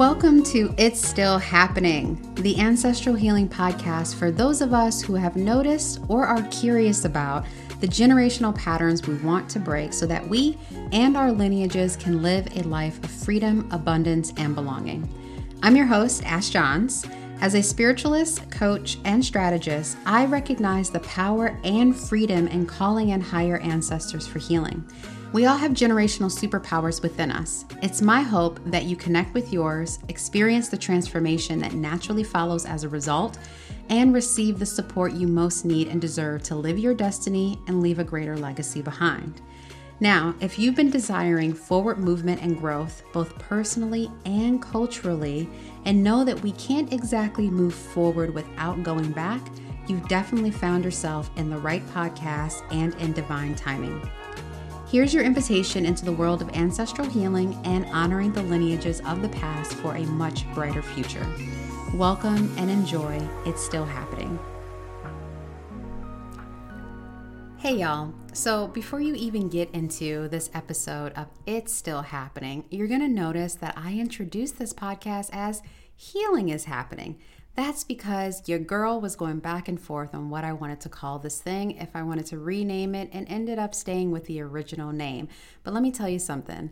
Welcome to It's Still Happening, the ancestral healing podcast for those of us who have noticed or are curious about the generational patterns we want to break so that we and our lineages can live a life of freedom, abundance, and belonging. I'm your host, Ash Johns. As a spiritualist, coach, and strategist, I recognize the power and freedom in calling in higher ancestors for healing. We all have generational superpowers within us. It's my hope that you connect with yours, experience the transformation that naturally follows as a result, and receive the support you most need and deserve to live your destiny and leave a greater legacy behind. Now, if you've been desiring forward movement and growth, both personally and culturally, and know that we can't exactly move forward without going back, you've definitely found yourself in the right podcast and in divine timing. Here's your invitation into the world of ancestral healing and honoring the lineages of the past for a much brighter future. Welcome and enjoy. It's still happening. Hey, y'all. So, before you even get into this episode of It's Still Happening, you're going to notice that I introduced this podcast as Healing is Happening. That's because your girl was going back and forth on what I wanted to call this thing, if I wanted to rename it, and ended up staying with the original name. But let me tell you something.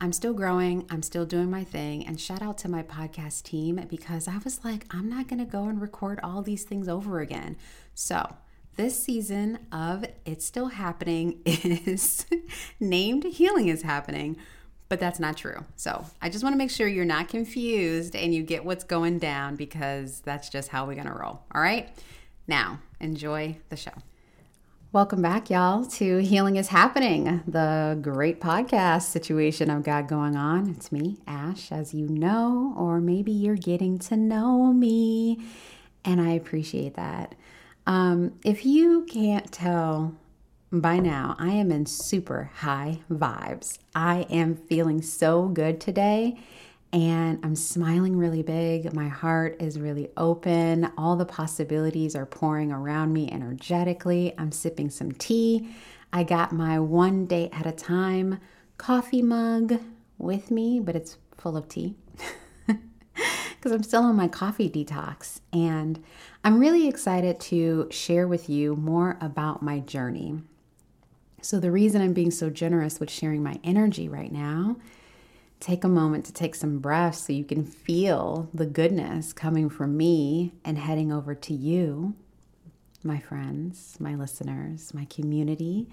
I'm still growing, I'm still doing my thing, and shout out to my podcast team because I was like, I'm not gonna go and record all these things over again. So, this season of It's Still Happening is named Healing is Happening but that's not true. So I just want to make sure you're not confused and you get what's going down because that's just how we're going to roll. All right. Now, enjoy the show. Welcome back, y'all, to Healing is Happening, the great podcast situation I've got going on. It's me, Ash, as you know, or maybe you're getting to know me, and I appreciate that. Um, if you can't tell by now, I am in super high vibes. I am feeling so good today and I'm smiling really big. My heart is really open. All the possibilities are pouring around me energetically. I'm sipping some tea. I got my one day at a time coffee mug with me, but it's full of tea because I'm still on my coffee detox. And I'm really excited to share with you more about my journey. So, the reason I'm being so generous with sharing my energy right now, take a moment to take some breaths so you can feel the goodness coming from me and heading over to you, my friends, my listeners, my community,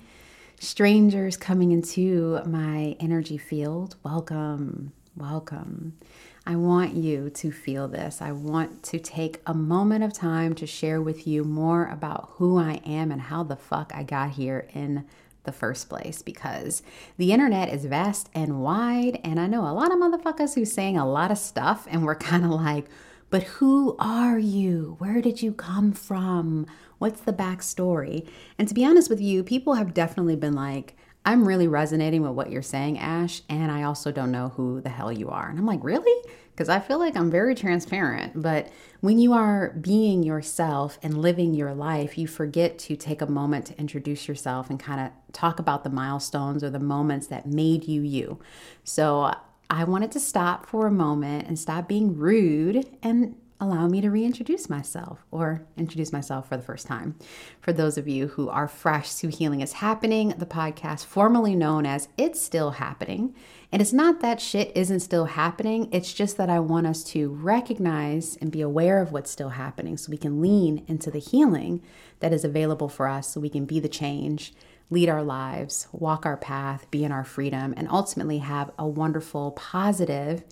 strangers coming into my energy field. Welcome, welcome. I want you to feel this. I want to take a moment of time to share with you more about who I am and how the fuck I got here in the first place because the internet is vast and wide. And I know a lot of motherfuckers who's saying a lot of stuff, and we're kind of like, but who are you? Where did you come from? What's the backstory? And to be honest with you, people have definitely been like, I'm really resonating with what you're saying, Ash, and I also don't know who the hell you are. And I'm like, really? Because I feel like I'm very transparent. But when you are being yourself and living your life, you forget to take a moment to introduce yourself and kind of talk about the milestones or the moments that made you you. So I wanted to stop for a moment and stop being rude and allow me to reintroduce myself or introduce myself for the first time. For those of you who are fresh to Healing is Happening, the podcast formerly known as It's Still Happening. And it's not that shit isn't still happening, it's just that I want us to recognize and be aware of what's still happening so we can lean into the healing that is available for us so we can be the change. Lead our lives, walk our path, be in our freedom, and ultimately have a wonderful, positive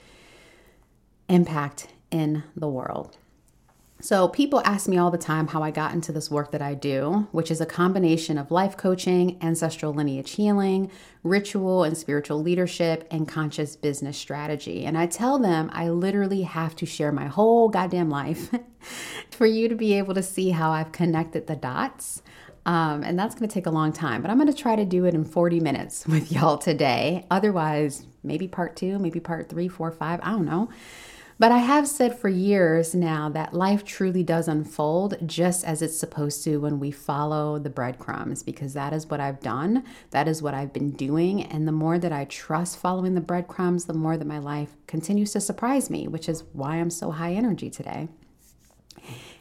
impact in the world. So, people ask me all the time how I got into this work that I do, which is a combination of life coaching, ancestral lineage healing, ritual and spiritual leadership, and conscious business strategy. And I tell them I literally have to share my whole goddamn life for you to be able to see how I've connected the dots. Um, and that's going to take a long time, but I'm going to try to do it in 40 minutes with y'all today. Otherwise, maybe part two, maybe part three, four, five, I don't know. But I have said for years now that life truly does unfold just as it's supposed to when we follow the breadcrumbs, because that is what I've done. That is what I've been doing. And the more that I trust following the breadcrumbs, the more that my life continues to surprise me, which is why I'm so high energy today.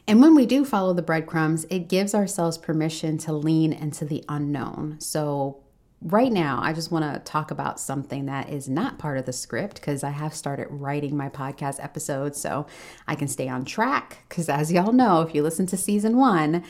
And when we do follow the breadcrumbs, it gives ourselves permission to lean into the unknown. So, right now, I just want to talk about something that is not part of the script because I have started writing my podcast episodes so I can stay on track. Because, as y'all know, if you listen to season one,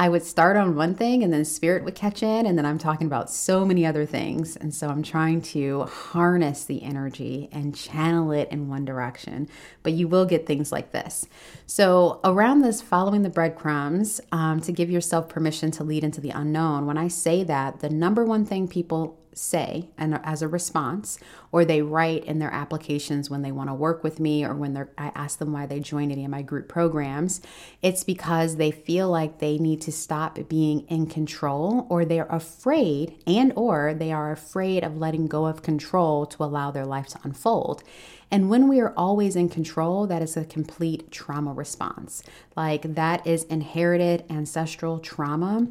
I would start on one thing and then spirit would catch in, and then I'm talking about so many other things. And so I'm trying to harness the energy and channel it in one direction. But you will get things like this. So, around this, following the breadcrumbs um, to give yourself permission to lead into the unknown, when I say that, the number one thing people say and as a response or they write in their applications when they want to work with me or when they're I ask them why they join any of my group programs it's because they feel like they need to stop being in control or they're afraid and or they are afraid of letting go of control to allow their life to unfold and when we are always in control, that is a complete trauma response. Like that is inherited ancestral trauma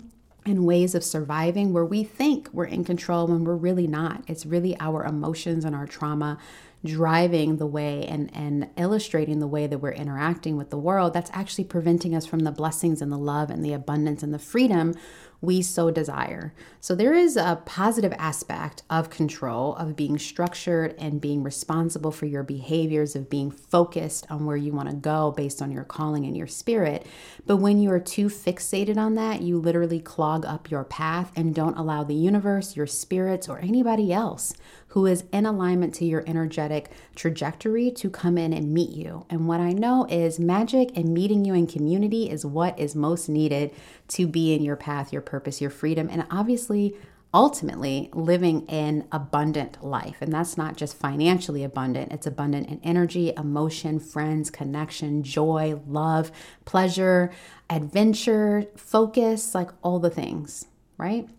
and ways of surviving where we think we're in control when we're really not. It's really our emotions and our trauma driving the way and, and illustrating the way that we're interacting with the world that's actually preventing us from the blessings and the love and the abundance and the freedom we so desire. So there is a positive aspect of control, of being structured and being responsible for your behaviors, of being focused on where you want to go based on your calling and your spirit. But when you are too fixated on that, you literally clog up your path and don't allow the universe, your spirits, or anybody else who is in alignment to your energetic trajectory to come in and meet you. And what I know is magic and meeting you in community is what is most needed to be in your path, your purpose, your freedom, and obviously ultimately living an abundant life. And that's not just financially abundant, it's abundant in energy, emotion, friends, connection, joy, love, pleasure, adventure, focus, like all the things, right?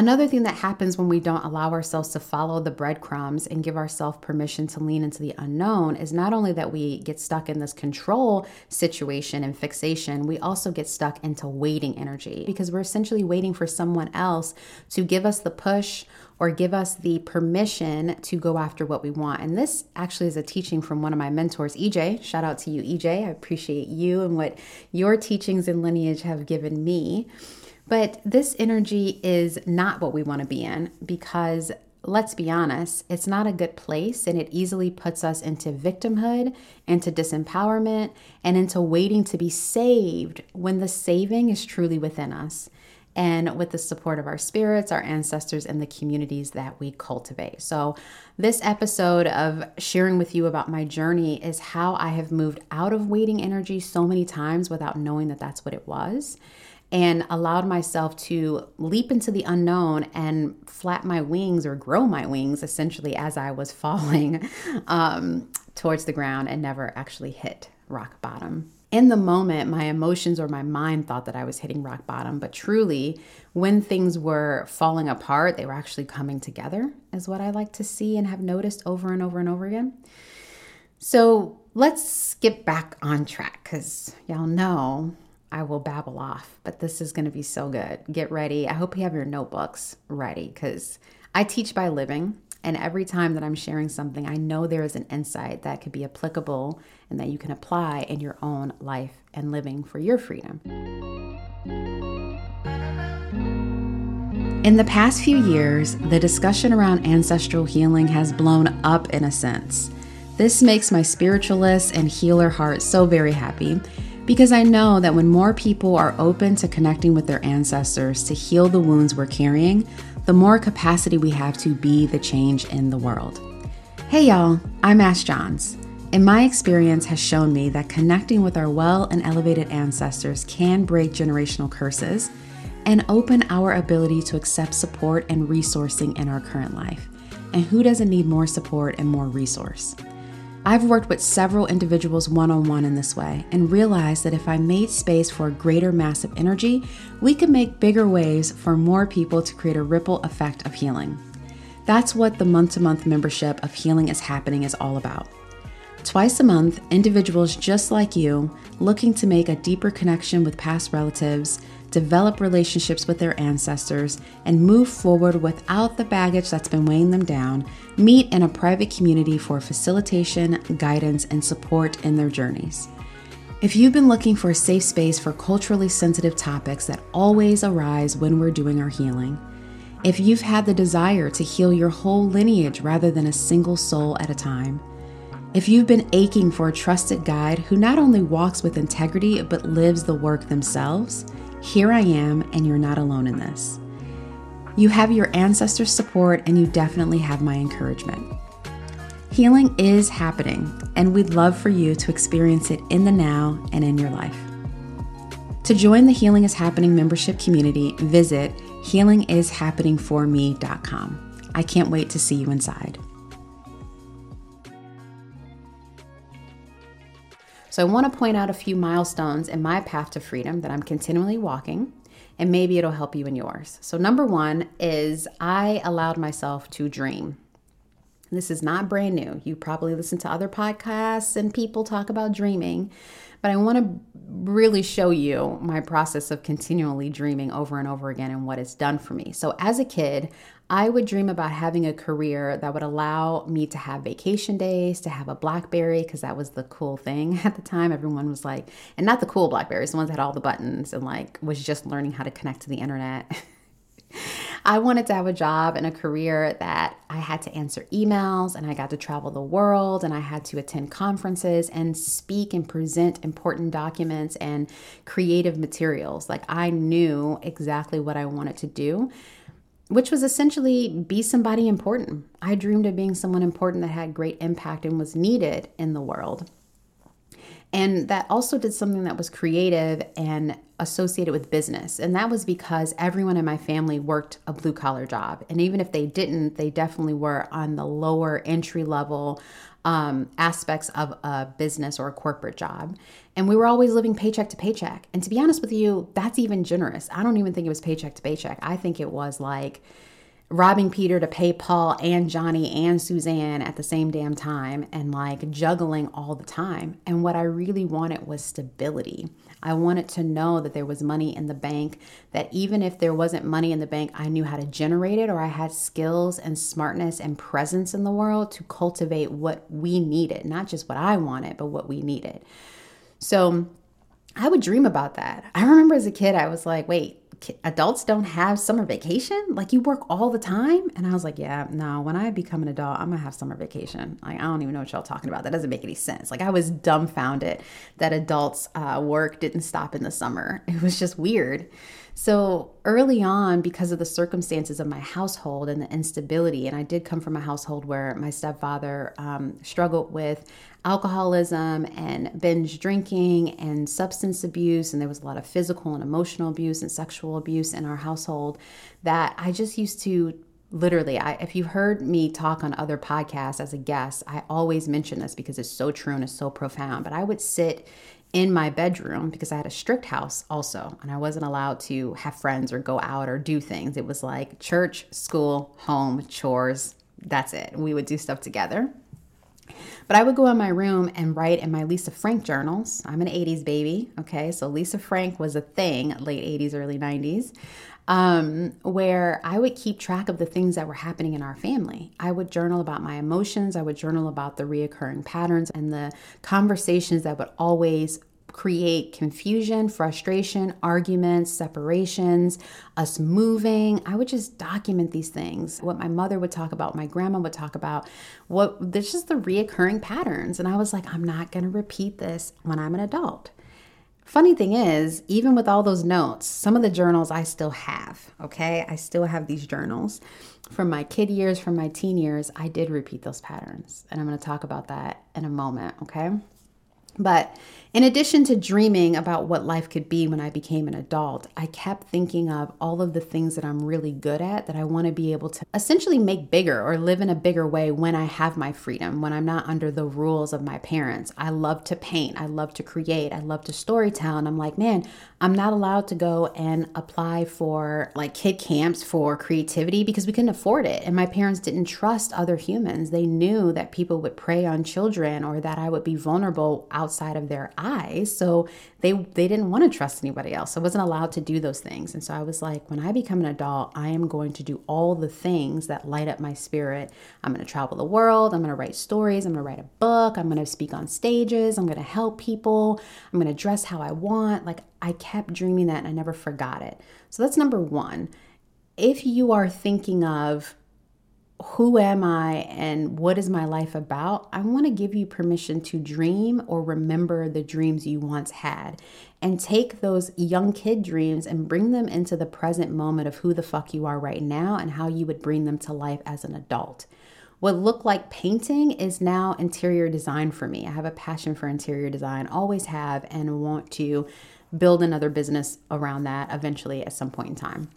Another thing that happens when we don't allow ourselves to follow the breadcrumbs and give ourselves permission to lean into the unknown is not only that we get stuck in this control situation and fixation, we also get stuck into waiting energy because we're essentially waiting for someone else to give us the push or give us the permission to go after what we want. And this actually is a teaching from one of my mentors, EJ. Shout out to you, EJ. I appreciate you and what your teachings and lineage have given me. But this energy is not what we want to be in because let's be honest, it's not a good place and it easily puts us into victimhood, into disempowerment, and into waiting to be saved when the saving is truly within us and with the support of our spirits, our ancestors, and the communities that we cultivate. So, this episode of sharing with you about my journey is how I have moved out of waiting energy so many times without knowing that that's what it was and allowed myself to leap into the unknown and flap my wings or grow my wings essentially as I was falling um, towards the ground and never actually hit rock bottom. In the moment, my emotions or my mind thought that I was hitting rock bottom, but truly, when things were falling apart, they were actually coming together, is what I like to see and have noticed over and over and over again. So let's get back on track because y'all know I will babble off, but this is going to be so good. Get ready. I hope you have your notebooks ready because I teach by living. And every time that I'm sharing something, I know there is an insight that could be applicable and that you can apply in your own life and living for your freedom. In the past few years, the discussion around ancestral healing has blown up in a sense. This makes my spiritualist and healer heart so very happy because I know that when more people are open to connecting with their ancestors to heal the wounds we're carrying, the more capacity we have to be the change in the world. Hey y'all, I'm Ash Johns. And my experience has shown me that connecting with our well and elevated ancestors can break generational curses and open our ability to accept support and resourcing in our current life. And who doesn't need more support and more resource? I've worked with several individuals one on one in this way and realized that if I made space for a greater mass of energy, we could make bigger waves for more people to create a ripple effect of healing. That's what the month to month membership of Healing is Happening is all about. Twice a month, individuals just like you, looking to make a deeper connection with past relatives, develop relationships with their ancestors, and move forward without the baggage that's been weighing them down, meet in a private community for facilitation, guidance, and support in their journeys. If you've been looking for a safe space for culturally sensitive topics that always arise when we're doing our healing, if you've had the desire to heal your whole lineage rather than a single soul at a time, if you've been aching for a trusted guide who not only walks with integrity but lives the work themselves, here I am, and you're not alone in this. You have your ancestors' support, and you definitely have my encouragement. Healing is happening, and we'd love for you to experience it in the now and in your life. To join the Healing is Happening membership community, visit healingishappeningforme.com. I can't wait to see you inside. So, I want to point out a few milestones in my path to freedom that I'm continually walking, and maybe it'll help you in yours. So, number one is I allowed myself to dream. This is not brand new. You probably listen to other podcasts and people talk about dreaming, but I want to really show you my process of continually dreaming over and over again and what it's done for me. So, as a kid, I would dream about having a career that would allow me to have vacation days, to have a Blackberry, because that was the cool thing at the time. Everyone was like, and not the cool Blackberries, the ones that had all the buttons and like was just learning how to connect to the internet. I wanted to have a job and a career that I had to answer emails and I got to travel the world and I had to attend conferences and speak and present important documents and creative materials. Like I knew exactly what I wanted to do which was essentially be somebody important. I dreamed of being someone important that had great impact and was needed in the world. And that also did something that was creative and associated with business. And that was because everyone in my family worked a blue collar job. And even if they didn't, they definitely were on the lower entry level um, aspects of a business or a corporate job. And we were always living paycheck to paycheck. And to be honest with you, that's even generous. I don't even think it was paycheck to paycheck. I think it was like, robbing Peter to pay Paul and Johnny and Suzanne at the same damn time and like juggling all the time. And what I really wanted was stability. I wanted to know that there was money in the bank, that even if there wasn't money in the bank, I knew how to generate it or I had skills and smartness and presence in the world to cultivate what we needed, not just what I wanted, but what we needed. So I would dream about that. I remember as a kid, I was like, wait, adults don't have summer vacation? Like you work all the time? And I was like, yeah, no, when I become an adult, I'm gonna have summer vacation. Like, I don't even know what y'all talking about. That doesn't make any sense. Like, I was dumbfounded that adults' uh, work didn't stop in the summer. It was just weird. So early on, because of the circumstances of my household and the instability, and I did come from a household where my stepfather um, struggled with alcoholism and binge drinking and substance abuse, and there was a lot of physical and emotional abuse and sexual abuse in our household, that I just used to literally I, if you've heard me talk on other podcasts as a guest i always mention this because it's so true and it's so profound but i would sit in my bedroom because I had a strict house also, and I wasn't allowed to have friends or go out or do things. It was like church, school, home, chores. That's it. We would do stuff together. But I would go in my room and write in my Lisa Frank journals. I'm an 80s baby, okay? So Lisa Frank was a thing, late 80s, early 90s, um, where I would keep track of the things that were happening in our family. I would journal about my emotions, I would journal about the reoccurring patterns and the conversations that would always create confusion, frustration, arguments, separations, us moving. I would just document these things. What my mother would talk about, my grandma would talk about, what this is the reoccurring patterns. And I was like, I'm not going to repeat this when I'm an adult. Funny thing is, even with all those notes, some of the journals I still have, okay? I still have these journals from my kid years, from my teen years. I did repeat those patterns. And I'm to talk about that in a moment, okay? But in addition to dreaming about what life could be when I became an adult, I kept thinking of all of the things that I'm really good at that I want to be able to essentially make bigger or live in a bigger way when I have my freedom, when I'm not under the rules of my parents. I love to paint, I love to create, I love to storytell. And I'm like, man, I'm not allowed to go and apply for like kid camps for creativity because we couldn't afford it. And my parents didn't trust other humans. They knew that people would prey on children or that I would be vulnerable outside of their eyes. So they they didn't want to trust anybody else. I wasn't allowed to do those things. And so I was like, when I become an adult, I am going to do all the things that light up my spirit. I'm going to travel the world. I'm going to write stories. I'm going to write a book. I'm going to speak on stages. I'm going to help people. I'm going to dress how I want. Like I kept dreaming that and I never forgot it. So that's number 1. If you are thinking of who am I and what is my life about, I want to give you permission to dream or remember the dreams you once had and take those young kid dreams and bring them into the present moment of who the fuck you are right now and how you would bring them to life as an adult. What looked like painting is now interior design for me. I have a passion for interior design, always have, and want to build another business around that eventually at some point in time.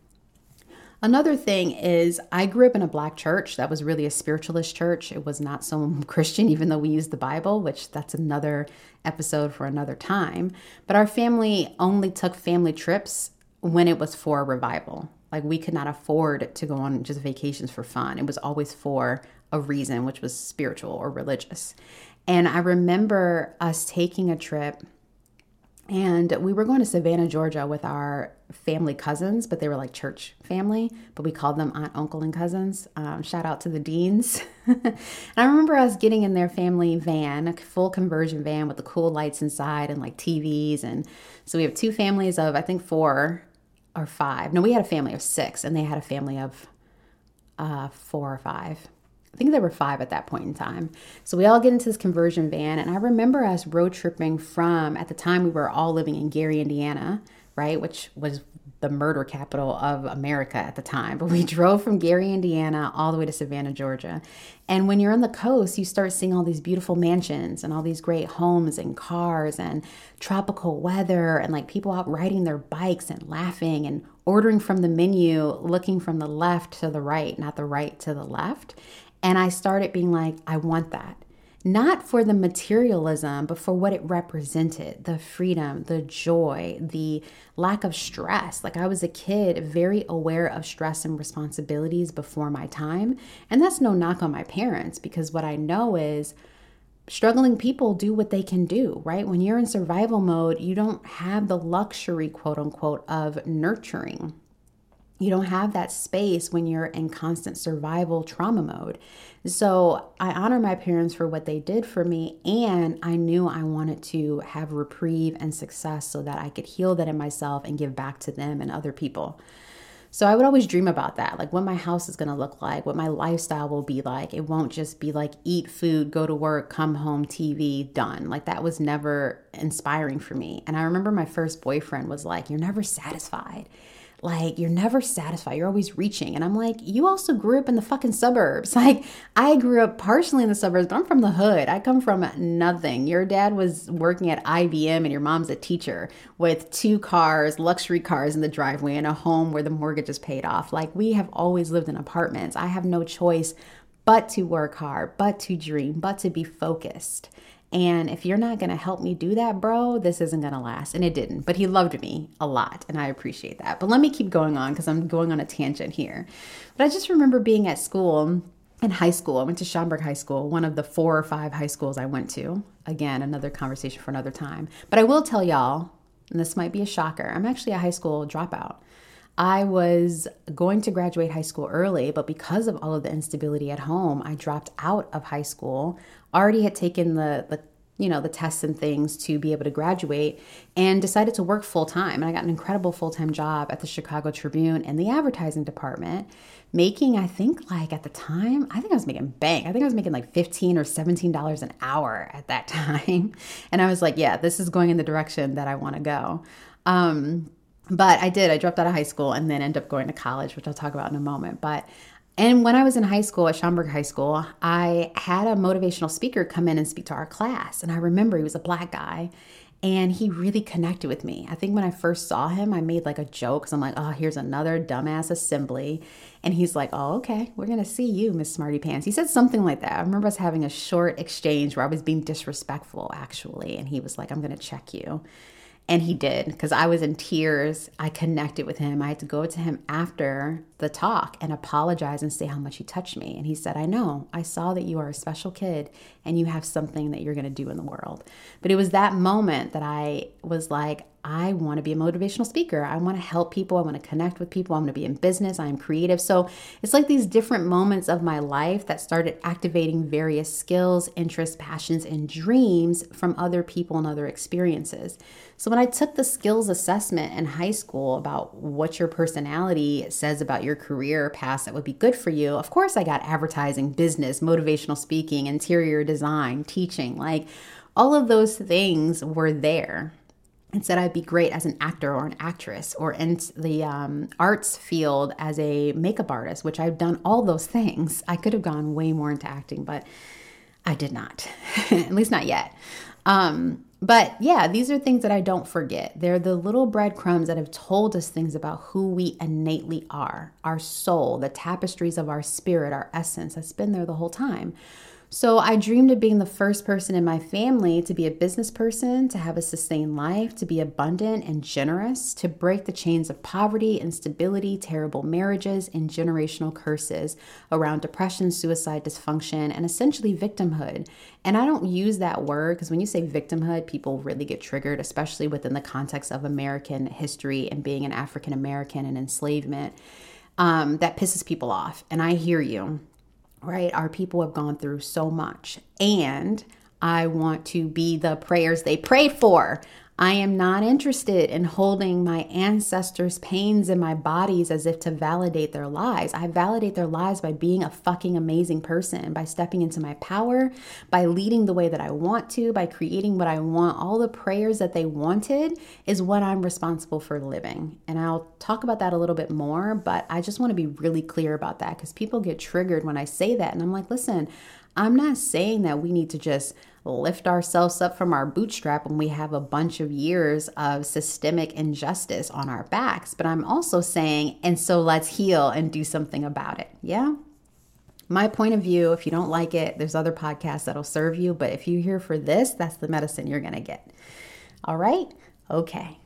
Another thing is, I grew up in a black church that was really a spiritualist church. It was not so Christian, even though we used the Bible, which that's another episode for another time. But our family only took family trips when it was for revival. Like we could not afford to go on just vacations for fun. It was always for a reason, which was spiritual or religious. And I remember us taking a trip and we were going to Savannah, Georgia with our family cousins, but they were like church family, but we called them aunt, uncle, and cousins. Um, shout out to the Deans. and I remember us getting in their family van, a full conversion van with the cool lights inside and like TVs. And so we have two families of, I think, four or five. No, we had a family of six, and they had a family of uh, four or five. I think there were five at that point in time. So we all get into this conversion van, and I remember us road tripping from, at the time, we were all living in Gary, Indiana, right, which was the murder capital of America at the time. But we drove from Gary, Indiana, all the way to Savannah, Georgia. And when you're on the coast, you start seeing all these beautiful mansions and all these great homes and cars and tropical weather and like people out riding their bikes and laughing and ordering from the menu, looking from the left to the right, not the right to the left. And I started being like, I want that. Not for the materialism, but for what it represented the freedom, the joy, the lack of stress. Like I was a kid, very aware of stress and responsibilities before my time. And that's no knock on my parents because what I know is struggling people do what they can do, right? When you're in survival mode, you don't have the luxury, quote unquote, of nurturing you don't have that space when you're in constant survival trauma mode. So I honor my parents for what they did for me, and I knew I wanted to have reprieve and success so that I could heal that in myself and give back to them and other people. So I would always dream about that, like what my house is to look like, what my lifestyle will be like. It won't just be like eat food, go to work, come home, TV, done. Like that was never inspiring for me. And I remember my first boyfriend was like, You're never satisfied like you're never satisfied you're always reaching. And i'm like you also grew up in the fucking suburbs. Like i grew up partially in the suburbs but i'm from the hood. I come from nothing. Your dad was working at ibm and your mom's a teacher with two cars luxury cars in the driveway and a home where the mortgage is paid off. Like we have always lived in apartments. I have no choice but to work hard but to dream but to be focused and if you're not going to help me do that, bro, this isn't going to last. And it didn't. But he loved me a lot. And I appreciate that. But let me keep going on because I'm going on a tangent here. But I just remember being at school in high school. I went to Schaumburg High School, one of the four or five high schools I went to. Again, another conversation for another time. But I will tell y'all, and this might be a shocker, I'm actually a high school dropout. I was going to graduate high school early, but because of all of the instability at home, I dropped out of high school. Already had taken the the you know the tests and things to be able to graduate and decided to work full time and i got an incredible full-time job at the chicago tribune in the advertising department making i think like at the time i think i was making bank i think i was making like 15 or 17 dollars an hour at that time and i was like yeah this is going in the direction that i want to go um, but I did. I dropped out of high school and then ended up going to college, which I'll talk about in a moment. But And when I was in high school at Schaumburg High School, I had a motivational speaker come in and speak to our class. And I remember he was a black guy and he really connected with me. I think when I first saw him, I made like a joke because I'm like, oh, here's another dumbass assembly. And he's like, oh, okay, we're going to see you, Miss Smarty Pants. He said something like that. I remember us having a short exchange where I was being disrespectful, actually. And he was like, I'm going to check you. And he did because I was in tears. I connected with him. I had to go to him after the talk and apologize and say how much he touched me. And he said, I know, I saw that you are a special kid and you have something that you're going to do in the world. But it was that moment that I was like, I want to be a motivational speaker. I want to help people. I want to connect with people. I'm going to be in business. I'm creative. So it's like these different moments of my life that started activating various skills, interests, passions, and dreams from other people and other experiences. So when I took the skills assessment in high school about what your personality says about your career path that would be good for you, of course, I got advertising, business, motivational speaking, interior design, teaching. Like all of those things were there and said I'd be great as an actor or an actress or in the um, arts field as a makeup artist, which I've done all those things. I could have gone way more into acting, but I did not, at least not yet. Um, but yeah, these are things that I don't forget. They're the little breadcrumbs that have told us things about who we innately are, our soul, the tapestries of our spirit, our essence that's been there the whole time. So I dreamed of being the first person in my family to be a business person, to have a sustained life, to be abundant and generous, to break the chains of poverty, instability, terrible marriages, and generational curses around depression, suicide, dysfunction, and essentially victimhood. And I don't use that word because when you say victimhood, people really get triggered, especially within the context of American history and being an African American and enslavement. Um, that pisses people off. And I hear you right? Our people have gone through so much. And I want to be the prayers they prayed for. I am not interested in holding my ancestors' pains in my bodies as if to validate their lies. I validate their lies by being a fucking amazing person, by stepping into my power, by leading the way that I want to, by creating what I want. All the prayers that they wanted is what I'm responsible for living. And I'll talk about that a little bit more, but I just want to be really clear about that because people get triggered when I say that. And I'm like, listen, I'm not saying that we need to just lift ourselves up from our bootstrap when we have a bunch of years of systemic injustice on our backs, but I'm also saying, and so let's heal and do something about it. Yeah? My point of view, if you don't like it, there's other podcasts that'll serve you, but if you're here for this, that's the medicine you're gonna get. All right? Okay.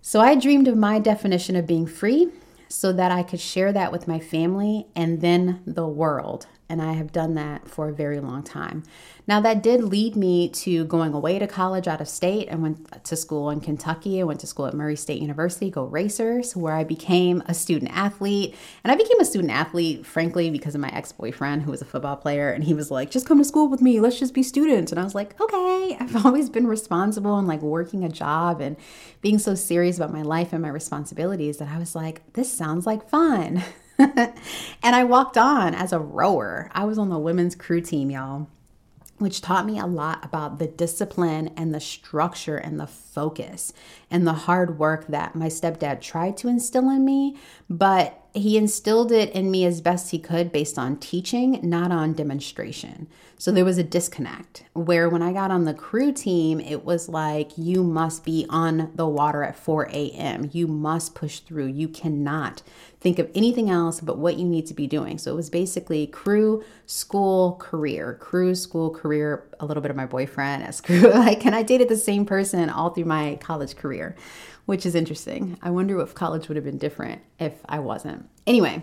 So I dreamed of my definition of being free so that I could share that with my family and then the world and I have done that for a very long time. Now, that did lead me to going away to college out of state. I went to school in Kentucky. I went to school at Murray State University, Go Racers, where I became a student athlete. And I became a student athlete, frankly, because of my ex boyfriend, who was a football player. And he was like, just come to school with me. Let's just be students. And I was like, okay. I've always been responsible and like working a job and being so serious about my life and my responsibilities that I was like, this sounds like fun. and I walked on as a rower. I was on the women's crew team, y'all which taught me a lot about the discipline and the structure and the focus and the hard work that my stepdad tried to instill in me, but he instilled it in me as best he could based on teaching, not on demonstration. So there was a disconnect where when I got on the crew team, it was like, you must be on the water at 4 a.m. You must push through. You cannot think of anything else but what you need to be doing. So it was basically crew, school, career, crew, school, career, a little bit of my boyfriend as crew. Like, and I dated the same person all through my college career, which is interesting. I wonder if college would have been different if I wasn't. Anyway,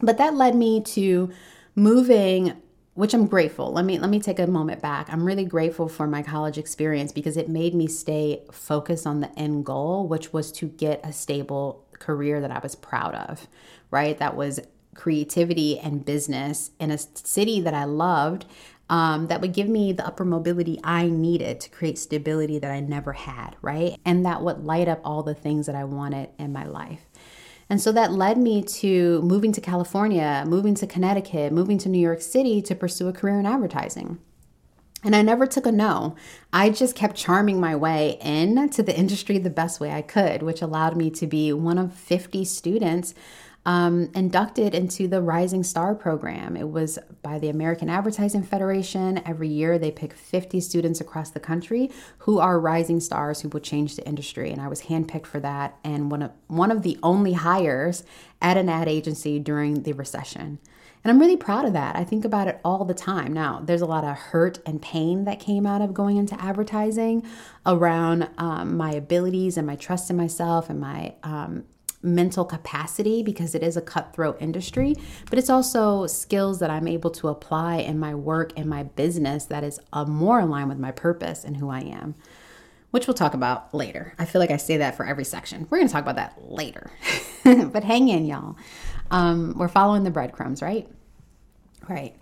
but that led me to moving which I'm grateful. Let me let me take a moment back. I'm really grateful for my college experience because it made me stay focused on the end goal, which was to get a stable career that I was proud of, right? That was creativity and business in a city that I loved um, that would give me the upper mobility I needed to create stability that I never had, right? And that would light up all the things that I wanted in my life. And so that led me to moving to California, moving to Connecticut, moving to New York City to pursue a career in advertising. And I never took a no. I just kept charming my way in to the industry the best way I could, which allowed me to be one of 50 students um, inducted into the Rising Star program. It was by the American Advertising Federation. Every year they pick 50 students across the country who are rising stars who will change the industry. And I was handpicked for that and one of, one of the only hires at an ad agency during the recession. And I'm really proud of that. I think about it all the time. Now, there's a lot of hurt and pain that came out of going into advertising around um, my abilities and my trust in myself and my um, mental capacity because it is a cutthroat industry, but it's also skills that I'm able to apply in my work and my business that is uh, more aligned with my purpose and who I am, which we'll talk about later. I feel like I say that for every section. We're going to talk about that later, but hang in, y'all. Um, we're following the breadcrumbs, right? Right.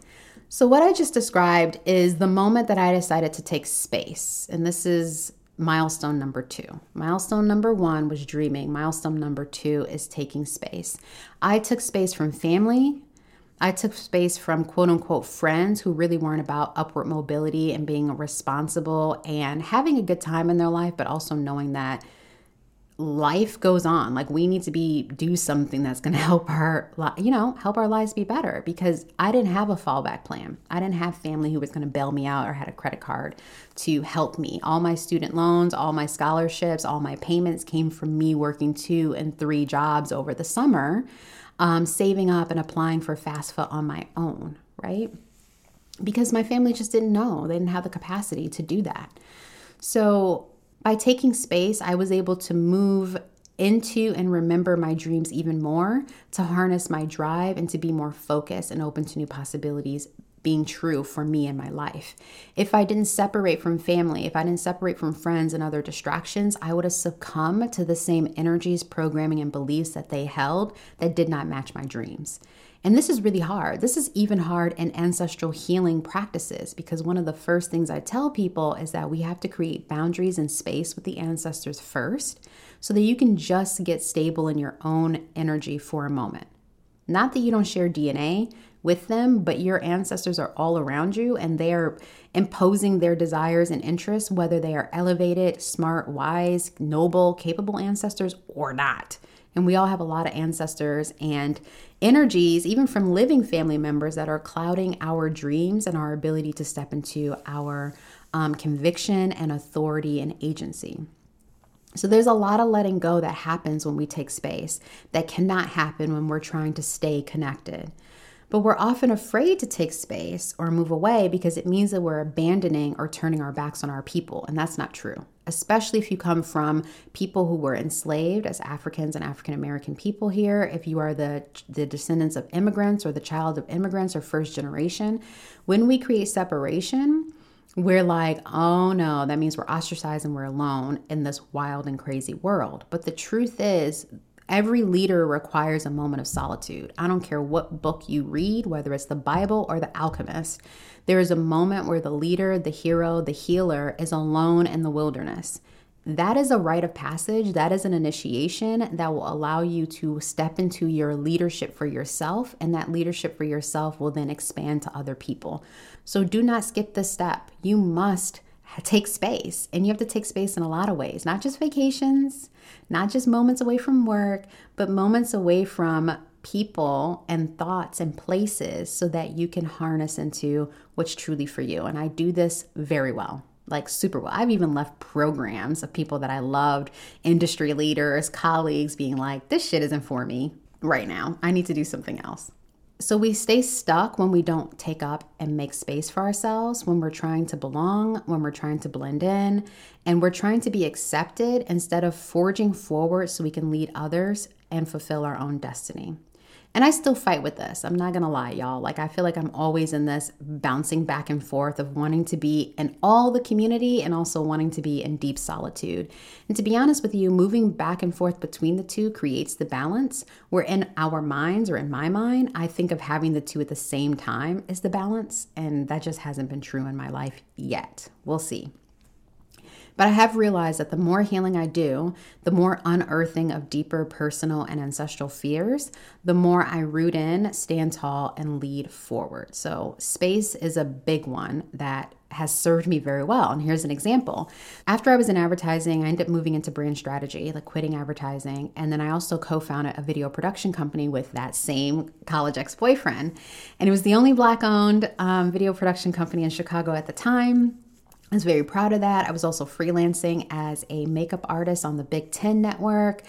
So, what I just described is the moment that I decided to take space. And this is milestone number two. Milestone number one was dreaming. Milestone number two is taking space. I took space from family. I took space from quote unquote friends who really weren't about upward mobility and being responsible and having a good time in their life, but also knowing that life goes on. Like we need to be do something that's going to help our you know help our lives be better. Because i didn't have a fallback plan. I didn't have family who was going to bail me out or had a credit card to help me. All my student loans all my scholarships all my payments came from me working two and three jobs over the summer um, saving up and applying for fafsa on my own right? Because my family just didn't know. They didn't have the capacity to do that. So by taking space, I was able to move into and remember my dreams even more, to harness my drive and to be more focused and open to new possibilities being true for me in my life. If I didn't separate from family, if I didn't separate from friends and other distractions, I would have succumbed to the same energies, programming, and beliefs that they held that did not match my dreams. And this is really hard. This is even hard in ancestral healing practices because one of the first things I tell people is that we have to create boundaries and space with the ancestors first so that you can just get stable in your own energy for a moment. Not that you don't share DNA with them, but your ancestors are all around you and they are imposing their desires and interests, whether they are elevated, smart, wise, noble, capable ancestors or not. And we all have a lot of ancestors and energies, even from living family members, that are clouding our dreams and our ability to step into our um, conviction and authority and agency. So there's a lot of letting go that happens when we take space that cannot happen when we're trying to stay connected. But we're often afraid to take space or move away because it means that we're abandoning or turning our backs on our people. And that's not true, especially if you come from people who were enslaved as Africans and African American people here. If you are the, the descendants of immigrants or the child of immigrants or first generation, when we create separation, we're like, oh no, that means we're ostracized and we're alone in this wild and crazy world. But the truth is, Every leader requires a moment of solitude. I don't care what book you read, whether it's the Bible or The Alchemist, there is a moment where the leader, the hero, the healer is alone in the wilderness. That is a rite of passage. That is an initiation that will allow you to step into your leadership for yourself, and that leadership for yourself will then expand to other people. So do not skip this step. You must take space. And you have to take space in a lot of ways, not just vacations, not just moments away from work, but moments away from people and thoughts and places so that you can harness into what's truly for you. And I do this very well. Like super well. I've even left programs of people that I loved, industry leaders, colleagues being like, this shit isn't for me right now. I need to do something else. So we stay stuck when we don't take up and make space for ourselves, when we're trying to belong, when we're trying to blend in, and we're trying to be accepted instead of forging forward so we can lead others and fulfill our own destiny. And I still fight with this. I'm not to lie, y'all. Like, I feel like I'm always in this bouncing back and forth of wanting to be in all the community and also wanting to be in deep solitude. And to be honest with you, moving back and forth between the two creates the balance where in our minds or in my mind, I think of having the two at the same time is the balance. And that just hasn't been true in my life yet. We'll see. But I have realized that the more healing I do, the more unearthing of deeper personal and ancestral fears, the more I root in, stand tall, and lead forward. So, space is a big one that has served me very well. And here's an example. After I was in advertising, I ended up moving into brand strategy, like quitting advertising. And then I also co founded a video production company with that same college ex boyfriend. And it was the only black owned um, video production company in Chicago at the time. I was very proud of that. I was also freelancing as a makeup artist on the Big Ten Network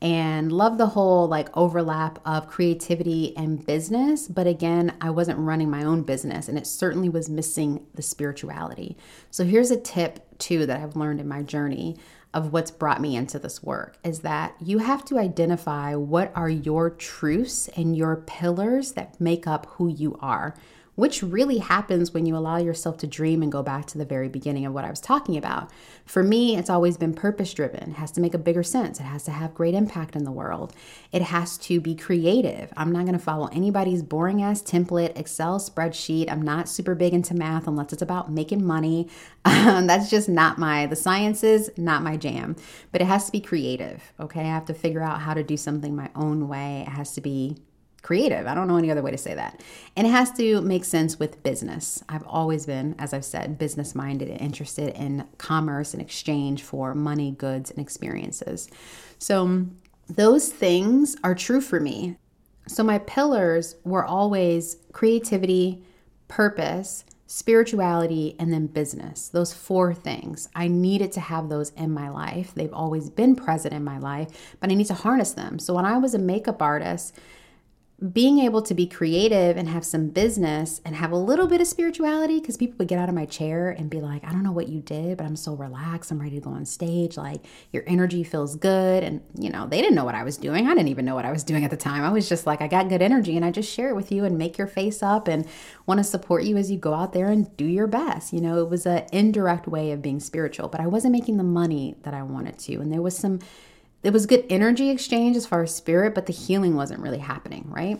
and love the whole like overlap of creativity and business. But again, I wasn't running my own business and it certainly was missing the spirituality. So here's a tip too that I've learned in my journey of what's brought me into this work is that you have to identify what are your truths and your pillars that make up who you are which really happens when you allow yourself to dream and go back to the very beginning of what I was talking about. For me, it's always been purpose driven. It has to make a bigger sense. It has to have great impact in the world. It has to be creative. I'm not going to follow anybody's boring ass template, Excel spreadsheet. I'm not super big into math unless it's about making money. Um, that's just not my, the sciences, not my jam. But it has to be creative, okay? I have to figure out how to do something my own way. It has to be creative. I don't know any other way to say that. And it has to make sense with business. I've always been, as I've said, business minded and interested in commerce and exchange for money, goods, and experiences. So those things are true for me. So my pillars were always creativity, purpose, spirituality, and then business. Those four things. I needed to have those in my life. They've always been present in my life, but I need to harness them. So when I was a makeup artist, being able to be creative and have some business and have a little bit of spirituality because people would get out of my chair and be like, I don't know what you did, but I'm so relaxed. I'm ready to go on stage. Like, your energy feels good. And, you know, they didn't know what I was doing. I didn't even know what I was doing at the time. I was just like, I got good energy and I just share it with you and make your face up and want to support you as you go out there and do your best. You know, it was an indirect way of being spiritual, but I wasn't making the money that I wanted to. And there was some it was good energy exchange as far as spirit, but the healing wasn't really happening, right?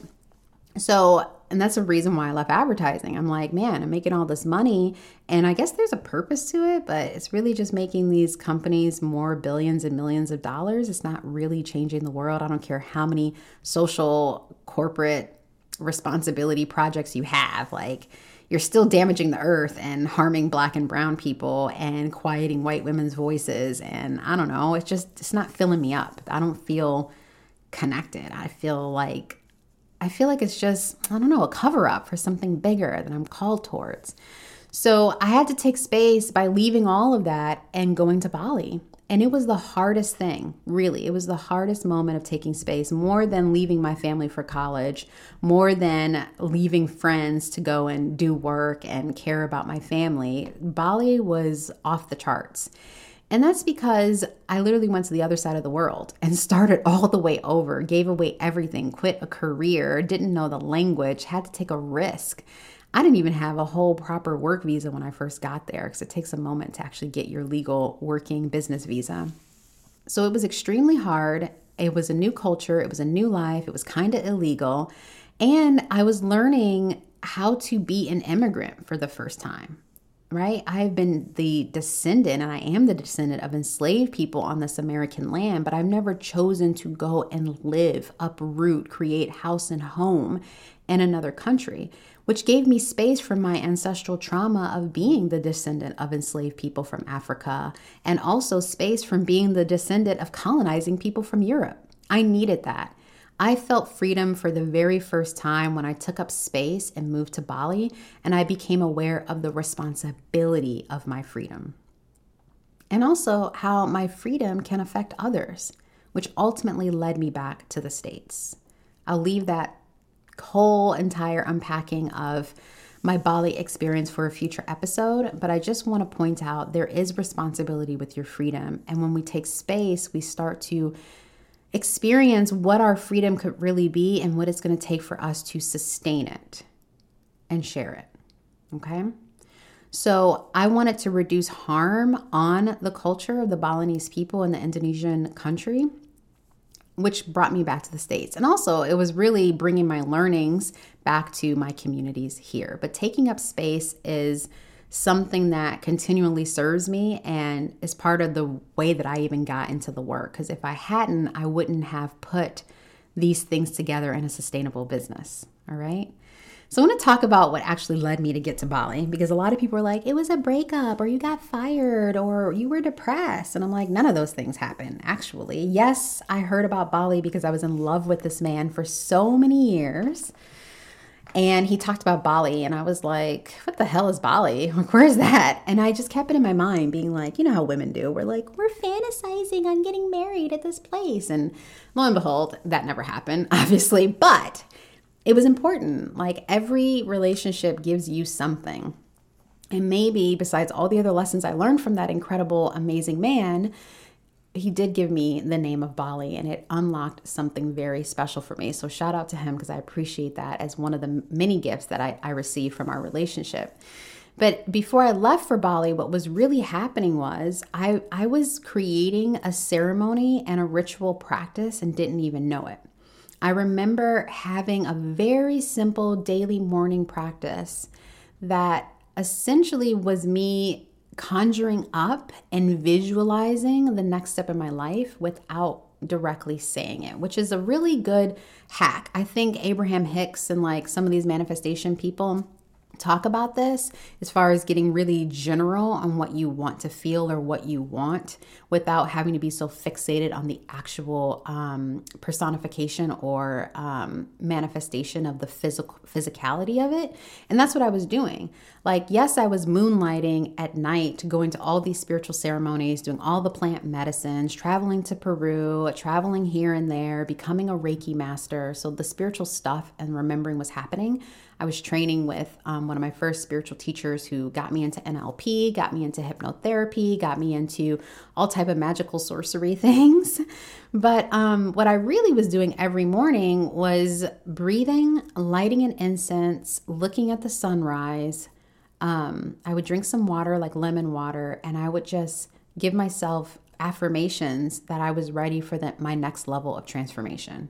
So, and that's the reason why I left advertising. I'm like, man, I'm making all this money, and I guess there's a purpose to it, but it's really just making these companies more billions and millions of dollars. It's not really changing the world. I don't care how many social, corporate responsibility projects you have. Like, you're still damaging the earth and harming black and brown people and quieting white women's voices and I don't know, it's just it's not filling me up. I don't feel connected. I feel like I feel like it's just I don't know, a cover up for something bigger that I'm called towards. So, I had to take space by leaving all of that and going to Bali. And it was the hardest thing, really. It was the hardest moment of taking space, more than leaving my family for college, more than leaving friends to go and do work and care about my family. Bali was off the charts. And that's because I literally went to the other side of the world and started all the way over, gave away everything, quit a career, didn't know the language, had to take a risk. I didn't even have a whole proper work visa when I first got there because it takes a moment to actually get your legal working business visa. So it was extremely hard. It was a new culture, it was a new life, it was kind of illegal. And I was learning how to be an immigrant for the first time right? I've been the descendant, and I am the descendant of enslaved people on this American land, but I've never chosen to go and live, uproot, create house and home in another country which gave me space from my ancestral trauma of being the descendant of enslaved people from Africa, and also space from being the descendant of colonizing people from Europe. I needed that. I felt freedom for the very first time when I took up space and moved to Bali, and I became aware of the responsibility of my freedom. And also how my freedom can affect others, which ultimately led me back to the States. I'll leave that whole entire unpacking of my Bali experience for a future episode, but I just want to point out there is responsibility with your freedom. And when we take space, we start to experience what our freedom could really be and what it's going to take for us to sustain it and share it. Okay? So, I wanted to reduce harm on the culture of the Balinese people in the Indonesian country which brought me back to the States. And also, it was really bringing my learnings back to my communities here. But taking up space is something that continually serves me and is part of the way that I even got into the work. Because if I hadn't, I wouldn't have put these things together in a sustainable business. All right. So, I want to talk about what actually led me to get to Bali because a lot of people are like, it was a breakup, or you got fired, or you were depressed. And I'm like, none of those things happen, actually. Yes, I heard about Bali because I was in love with this man for so many years. And he talked about Bali, and I was like, what the hell is Bali? Like, where is that? And I just kept it in my mind, being like, you know how women do. We're like, we're fantasizing on getting married at this place. And lo and behold, that never happened, obviously. But it was important. Like every relationship gives you something. And maybe besides all the other lessons I learned from that incredible, amazing man, he did give me the name of Bali and it unlocked something very special for me. So shout out to him because I appreciate that as one of the many gifts that I, I received from our relationship. But before I left for Bali, what was really happening was I, I was creating a ceremony and a ritual practice and didn't even know it. I remember having a very simple daily morning practice that essentially was me conjuring up and visualizing the next step in my life without directly saying it, which is a really good hack. I think Abraham Hicks and like some of these manifestation people talk about this as far as getting really general on what you want to feel or what you want without having to be so fixated on the actual um, personification or um, manifestation of the physical physicality of it. And that's what i was doing. Like yes i was moonlighting at night going to all these spiritual ceremonies doing all the plant medicines traveling to peru traveling here and there becoming a reiki master. So the spiritual stuff and remembering was happening I was training with um, one of my first spiritual teachers who got me into NLP, got me into hypnotherapy, got me into all type of magical sorcery things. But um, what I really was doing every morning was breathing, lighting an incense, looking at the sunrise. Um, I would drink some water, like lemon water, and I would just give myself affirmations that I was ready for the, my next level of transformation.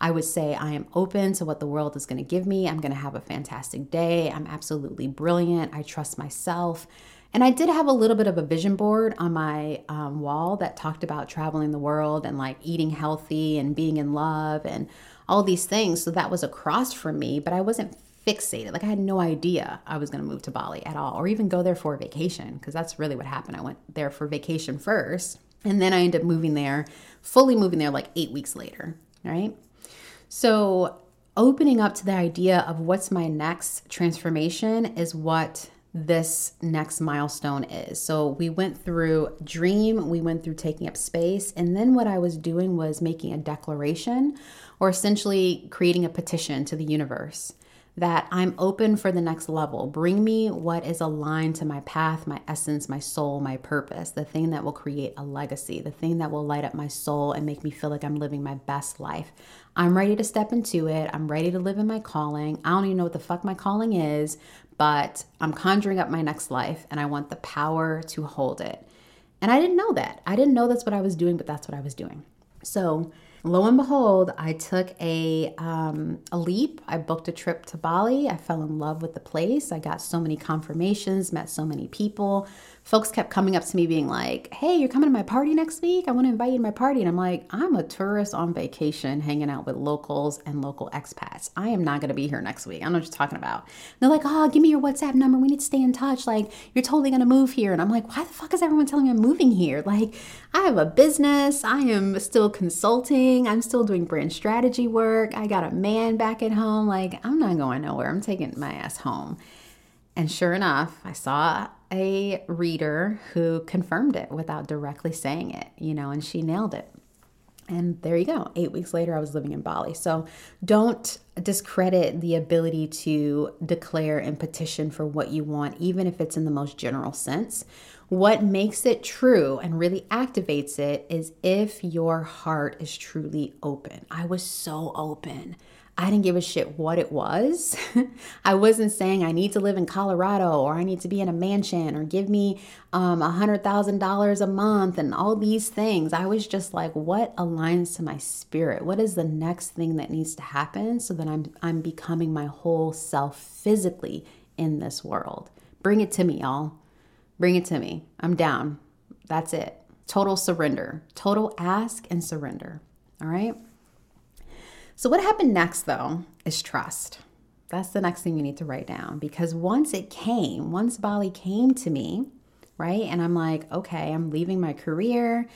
I would say I am open to what the world is going to give me. I'm going to have a fantastic day. I'm absolutely brilliant. I trust myself. And I did have a little bit of a vision board on my um, wall that talked about traveling the world and like eating healthy and being in love and all these things. So that was a cross for me, but I wasn't fixated. Like I had no idea I was going to move to Bali at all or even go there for a vacation because that's really what happened. I went there for vacation first and then I ended up moving there, fully moving there like eight weeks later, right? So, opening up to the idea of what's my next transformation is what this next milestone is. So, we went through dream, we went through taking up space, and then what I was doing was making a declaration or essentially creating a petition to the universe that I'm open for the next level. Bring me what is aligned to my path, my essence, my soul, my purpose, the thing that will create a legacy, the thing that will light up my soul and make me feel like I'm living my best life. I'm ready to step into it. I'm ready to live in my calling. I don't even know what the fuck my calling is, but I'm conjuring up my next life and I want the power to hold it. And I didn't know that. I didn't know that's what I was doing, but that's what I was doing. So, lo and behold, I took a um, a leap. I booked a trip to Bali. I fell in love with the place. I got so many confirmations, met so many people. Folks kept coming up to me being like, "Hey, you're coming to my party next week? I want to invite you to my party." And I'm like, "I'm a tourist on vacation, hanging out with locals and local expats. I am not going to be here next week. I know what you're talking about." And they're like, "Oh, give me your WhatsApp number. We need to stay in touch. Like, you're totally going to move here." And I'm like, "Why the fuck is everyone telling me I'm moving here? Like, I have a business. I am still consulting. I'm still doing brand strategy work. I got a man back at home. Like, I'm not going nowhere. I'm taking my ass home." And sure enough, I saw a reader who confirmed it without directly saying it, you know, and she nailed it. And there you go. Eight weeks later, I was living in Bali. So don't discredit the ability to declare and petition for what you want, even if it's in the most general sense. What makes it true and really activates it is if your heart is truly open. I was so open. I didn't give a shit what it was. I wasn't saying I need to live in Colorado or I need to be in a mansion or give me um, a $100,000 a month and all these things. I was just like, what aligns to my spirit? What is the next thing that needs to happen so that I'm, I'm becoming my whole self physically in this world? Bring it to me, y'all. Bring it to me. I'm down. That's it. Total surrender, total ask and surrender. All right. So, what happened next, though, is trust. That's the next thing you need to write down because once it came, once Bali came to me, right? And I'm like, okay, I'm leaving my career.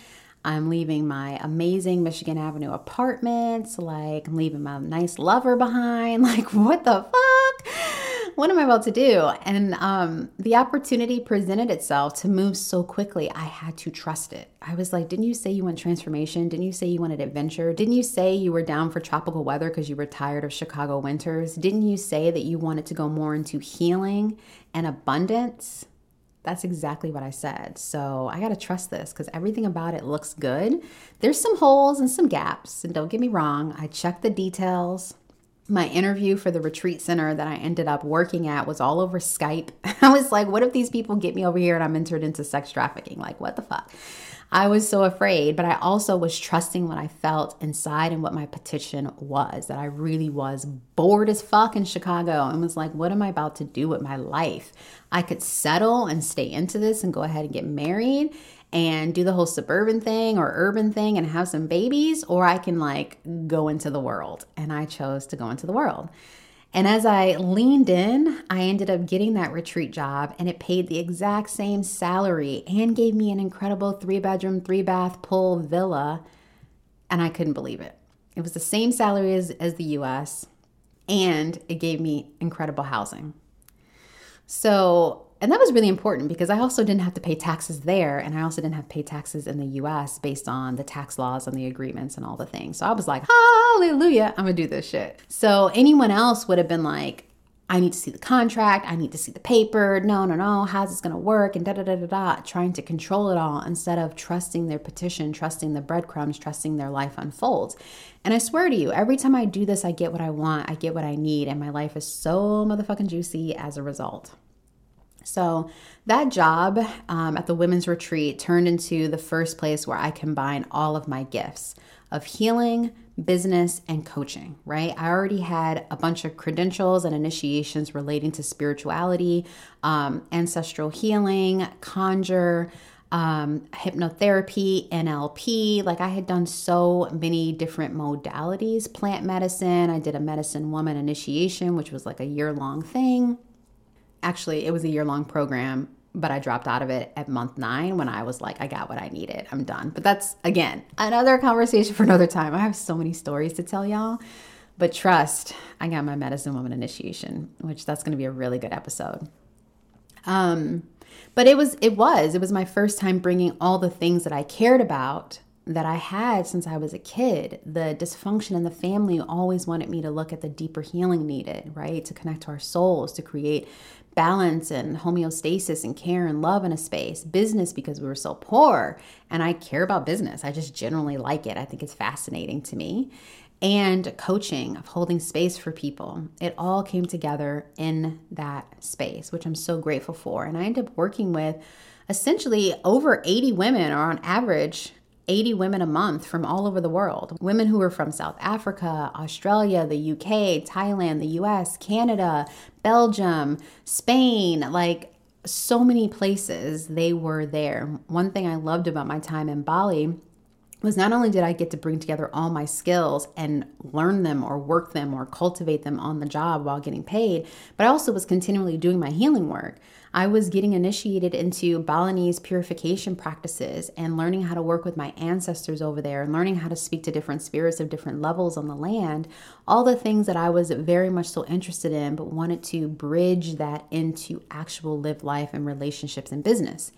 I'm leaving my amazing Michigan Avenue apartments. Like, I'm leaving my nice lover behind. Like, what the fuck? What am I about to do? And um, the opportunity presented itself to move so quickly. I had to trust it. I was like, didn't you say you want transformation? Didn't you say you wanted adventure? Didn't you say you were down for tropical weather because you were tired of Chicago winters? Didn't you say that you wanted to go more into healing and abundance? That's exactly what I said. So I got to trust this because everything about it looks good. There's some holes and some gaps. And don't get me wrong, I checked the details. My interview for the retreat center that I ended up working at was all over Skype. I was like, what if these people get me over here and I'm entered into sex trafficking? Like, what the fuck? I was so afraid, but I also was trusting what I felt inside and what my petition was that I really was bored as fuck in Chicago and was like, what am I about to do with my life? I could settle and stay into this and go ahead and get married and do the whole suburban thing or urban thing and have some babies, or I can like go into the world. And I chose to go into the world. And as I leaned in, I ended up getting that retreat job and it paid the exact same salary and gave me an incredible three bedroom, three bath pool villa. And I couldn't believe it. It was the same salary as, as the US and it gave me incredible housing. So and that was really important because I also didn't have to pay taxes there. And I also didn't have to pay taxes in the US based on the tax laws and the agreements and all the things. So I was like, hallelujah, I'm gonna do this shit. So anyone else would have been like, I need to see the contract. I need to see the paper. No, no, no. How's this going to work? And da da da da da. Trying to control it all instead of trusting their petition, trusting the breadcrumbs, trusting their life unfolds. And I swear to you, every time I do this, I get what I want. I get what I need. And my life is so motherfucking juicy as a result. So that job um, at the women's retreat turned into the first place where I combine all of my gifts of healing, business, and coaching, right? I already had a bunch of credentials and initiations relating to spirituality, um, ancestral healing, conjure. Um, hypnotherapy, NLP. Like I had done so many different modalities, plant medicine. I did a medicine woman initiation, which was like a year long thing actually, it was a year long program, but I dropped out of it at month nine when I was like, I got what I needed. I'm done. But that's, again, another conversation for another time. I have so many stories to tell y'all. But trust, I got my medicine woman initiation, which that's going to be a really good episode. Um, but it was, it was, it was my first time bringing all the things that I cared about that I had since I was a kid. The dysfunction in the family always wanted me to look at the deeper healing needed, right? To connect to our souls, to create balance and homeostasis and care and love in a space. Business because we were so poor. And I care about business. I just generally like it. I think it's fascinating to me. And coaching of holding space for people. It all came together in that space, which I'm so grateful for. And I ended up working with essentially over 80 women, or on average, 80 women a month from all over the world. Women who were from South Africa, Australia, the UK, Thailand, the US, Canada, Belgium, Spain, like so many places they were there. One thing I loved about my time in Bali was not only did I get to bring together all my skills and learn them or work them or cultivate them on the job while getting paid, but I also was continually doing my healing work. I was getting initiated into Balinese purification practices and learning how to work with my ancestors over there and learning how to speak to different spirits of different levels on the land. All the things that I was very much so interested in, but wanted to bridge that into actual lived life and relationships and business.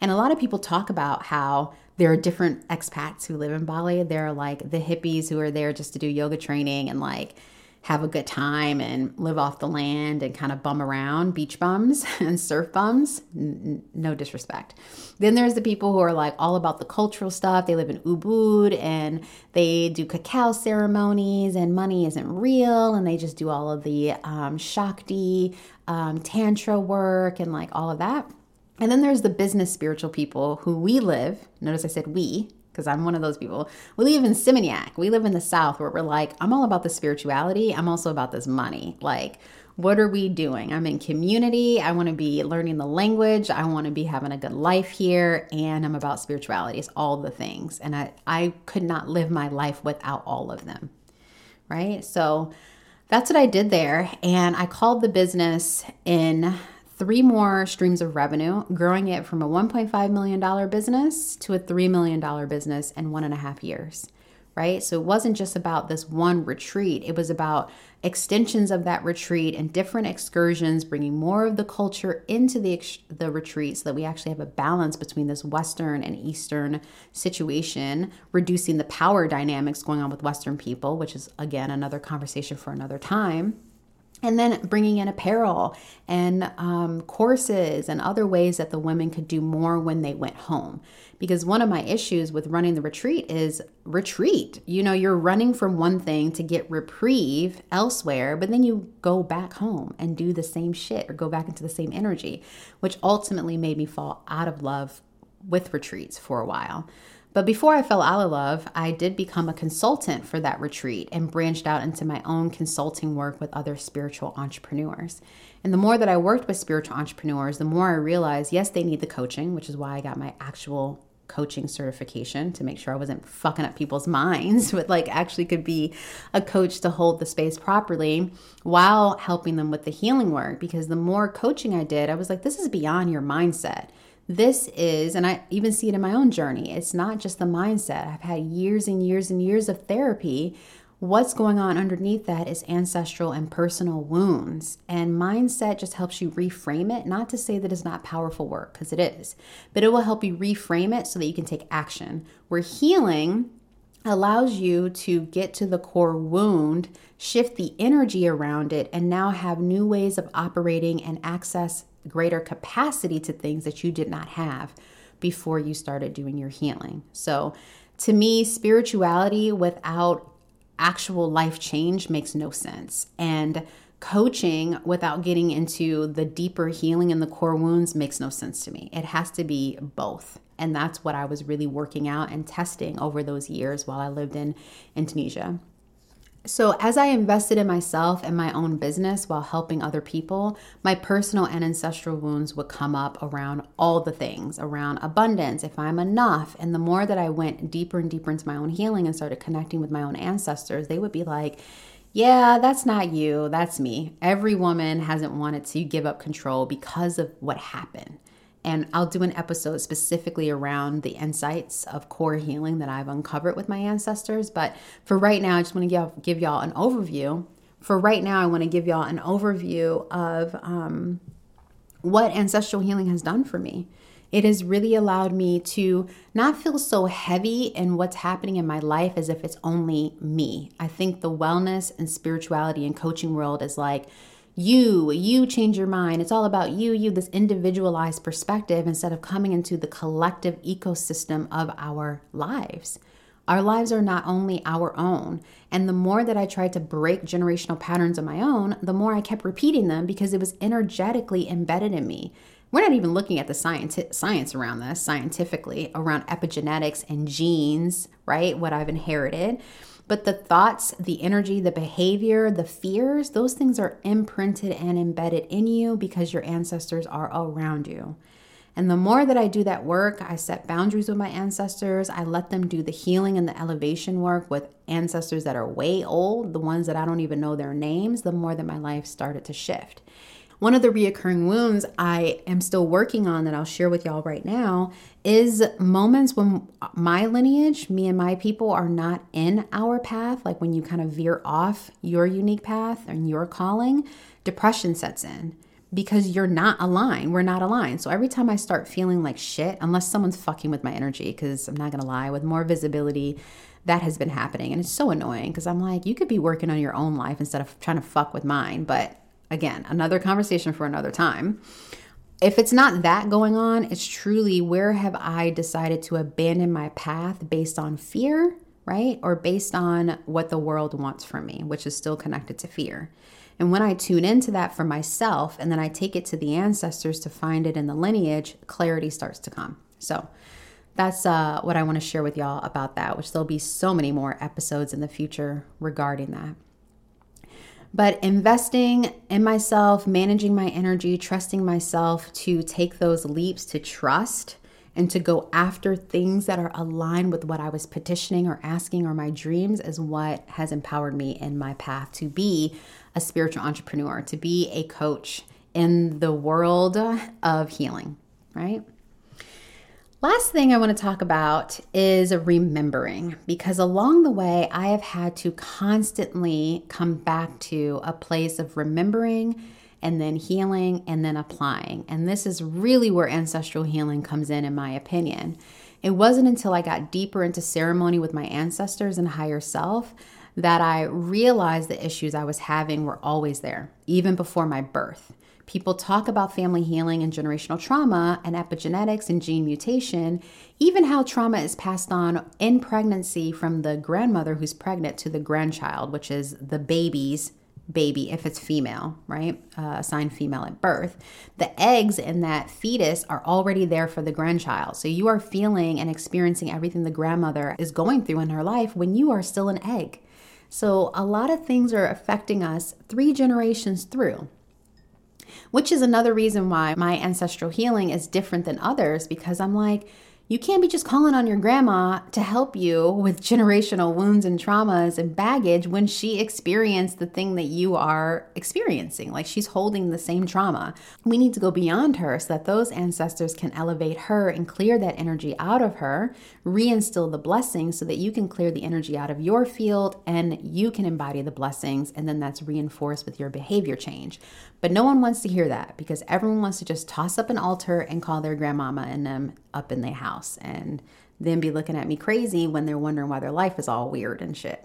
And a lot of people talk about how there are different expats who live in Bali. There are like the hippies who are there just to do yoga training and like have a good time and live off the land and kind of bum around, beach bums and surf bums. No disrespect. Then there's the people who are like all about the cultural stuff. They live in Ubud and they do cacao ceremonies and money isn't real and they just do all of the um, Shakti, um, Tantra work and like all of that. And then there's the business spiritual people who we live. Notice I said we, because I'm one of those people. We live in Seminyak. We live in the South where we're like, I'm all about the spirituality. I'm also about this money. Like, what are we doing? I'm in community. I want to be learning the language. I want to be having a good life here. And I'm about spirituality. It's all the things. And I, I could not live my life without all of them. Right. So, that's what I did there. And I called the business in three more streams of revenue, growing it from a $1.5 million business to a $3 million business in one and a half years, right? So it wasn't just about this one retreat, it was about extensions of that retreat and different excursions, bringing more of the culture into the, the retreat so that we actually have a balance between this Western and Eastern situation, reducing the power dynamics going on with Western people, which is again another conversation for another time and then bringing in apparel and um, courses and other ways that the women could do more when they went home. Because one of my issues with running the retreat is retreat. You know you're running from one thing to get reprieve elsewhere but then you go back home and do the same shit or go back into the same energy which ultimately made me fall out of love with retreats for a while but before I fell out of love, I did become a consultant for that retreat and branched out into my own consulting work with other spiritual entrepreneurs. And the more that I worked with spiritual entrepreneurs, the more I realized yes, they need the coaching, which is why I got my actual coaching certification to make sure I wasn't fucking up people's minds, but like actually could be a coach to hold the space properly while helping them with the healing work. Because the more coaching I did, I was like, this is beyond your mindset. This is, and I even see it in my own journey, it's not just the mindset. I've had years and years and years of therapy. What's going on underneath that is ancestral and personal wounds. And mindset just helps you reframe it. Not to say that it's not powerful work, because it is, but it will help you reframe it so that you can take action. Where healing allows you to get to the core wound, shift the energy around it, and now have new ways of operating and access greater capacity to things that you did not have before you started doing your healing. So, to me, spirituality without actual life change makes no sense. And coaching without getting into the deeper healing and the core wounds makes no sense to me. It has to be both. And that's what I was really working out and testing over those years while I lived in Indonesia. So, as I invested in myself and my own business while helping other people, my personal and ancestral wounds would come up around all the things around abundance, if I'm enough. And the more that I went deeper and deeper into my own healing and started connecting with my own ancestors, they would be like, yeah, that's not you, that's me. Every woman hasn't wanted to give up control because of what happened. And I'll do an episode specifically around the insights of core healing that I've uncovered with my ancestors. But for right now, I just want to give, give y'all an overview. For right now, I want to give y'all an overview of um, what ancestral healing has done for me. It has really allowed me to not feel so heavy in what's happening in my life as if it's only me. I think the wellness and spirituality and coaching world is like, you, you change your mind. It's all about you, you, this individualized perspective instead of coming into the collective ecosystem of our lives. Our lives are not only our own. And the more that I tried to break generational patterns of my own, the more I kept repeating them because it was energetically embedded in me. We're not even looking at the science, science around this scientifically, around epigenetics and genes, right? What I've inherited. But the thoughts, the energy, the behavior, the fears, those things are imprinted and embedded in you because your ancestors are around you. And the more that I do that work, I set boundaries with my ancestors. I let them do the healing and the elevation work with ancestors that are way old, the ones that I don't even know their names, the more that my life started to shift. One of the reoccurring wounds I am still working on that I'll share with y'all right now is moments when my lineage, me and my people, are not in our path, like when you kind of veer off your unique path and your calling, depression sets in because you're not aligned. We're not aligned. So every time I start feeling like shit, unless someone's fucking with my energy, because I'm not gonna lie, with more visibility, that has been happening. And it's so annoying because I'm like, you could be working on your own life instead of trying to fuck with mine. But Again, another conversation for another time. If it's not that going on, it's truly where have I decided to abandon my path based on fear, right? Or based on what the world wants from me, which is still connected to fear. And when I tune into that for myself and then I take it to the ancestors to find it in the lineage, clarity starts to come. So, that's uh, what I want to share with y'all about that, which there'll be so many more episodes in the future regarding that. But investing in myself, managing my energy, trusting myself to take those leaps to trust and to go after things that are aligned with what I was petitioning or asking or my dreams is what has empowered me in my path to be a spiritual entrepreneur, to be a coach in the world of healing, right? Last thing I want to talk about is remembering because along the way, I have had to constantly come back to a place of remembering and then healing and then applying. And this is really where ancestral healing comes in, in my opinion. It wasn't until I got deeper into ceremony with my ancestors and higher self that I realized the issues I was having were always there, even before my birth. People talk about family healing and generational trauma and epigenetics and gene mutation, even how trauma is passed on in pregnancy from the grandmother who's pregnant to the grandchild, which is the baby's baby if it's female, right? Uh, assigned female at birth. The eggs in that fetus are already there for the grandchild. So you are feeling and experiencing everything the grandmother is going through in her life when you are still an egg. So a lot of things are affecting us three generations through which is another reason why my ancestral healing is different than others because I'm like, you can't be just calling on your grandma to help you with generational wounds and traumas and baggage when she experienced the thing that you are experiencing. Like she's holding the same trauma. We need to go beyond her so that those ancestors can elevate her and clear that energy out of her, reinstill the blessings so that you can clear the energy out of your field and you can embody the blessings. And then that's reinforced with your behavior change. But no one wants to hear that because everyone wants to just toss up an altar and call their grandmama and them up in their house and then be looking at me crazy when they're wondering why their life is all weird and shit.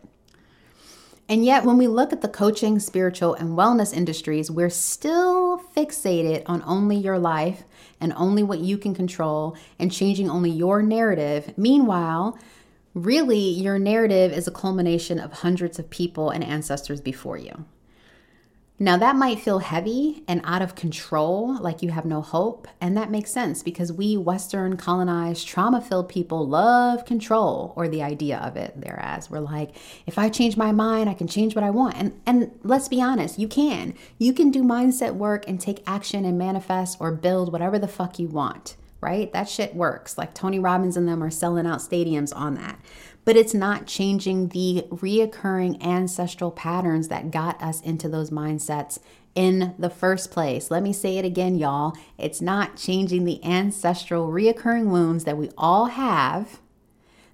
And yet, when we look at the coaching, spiritual, and wellness industries, we're still fixated on only your life and only what you can control and changing only your narrative. Meanwhile, really, your narrative is a culmination of hundreds of people and ancestors before you. Now, that might feel heavy and out of control, like you have no hope. And that makes sense because we Western colonized, trauma filled people love control or the idea of it. Thereas we're like, if I change my mind, I can change what I want. And, and let's be honest, you can. You can do mindset work and take action and manifest or build whatever the fuck you want, right? That shit works. Like Tony Robbins and them are selling out stadiums on that but it's not changing the reoccurring ancestral patterns that got us into those mindsets in the first place. Let me say it again, y'all. It's not changing the ancestral reoccurring wounds that we all have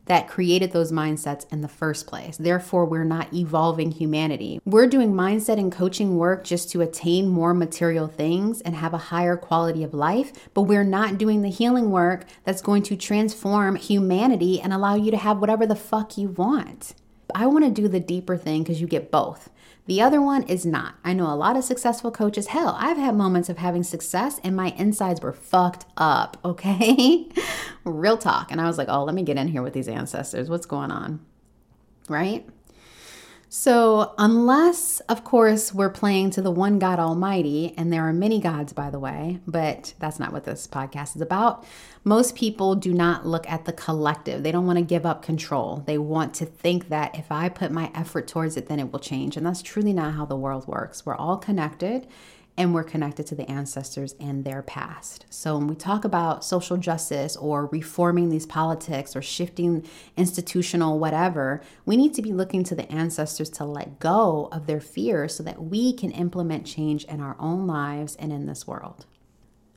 that created those mindsets in the first place. Therefore, we're not evolving humanity. We're doing mindset and coaching work just to attain more material things and have a higher quality of life, but we're not doing the healing work that's going to transform humanity and allow you to have whatever the fuck you want. I want to do the deeper thing because you get both. The other one is not. I know a lot of successful coaches. Hell, I've had moments of having success and my insides were fucked up, okay? Real talk. And I was like, oh, let me get in here with these ancestors. What's going on? Right? So, unless, of course, we're playing to the one God Almighty, and there are many gods, by the way, but that's not what this podcast is about. Most people do not look at the collective. They don't want to give up control. They want to think that if I put my effort towards it, then it will change. And that's truly not how the world works. We're all connected and we're connected to the ancestors and their past. So when we talk about social justice or reforming these politics or shifting institutional whatever, we need to be looking to the ancestors to let go of their fears so that we can implement change in our own lives and in this world.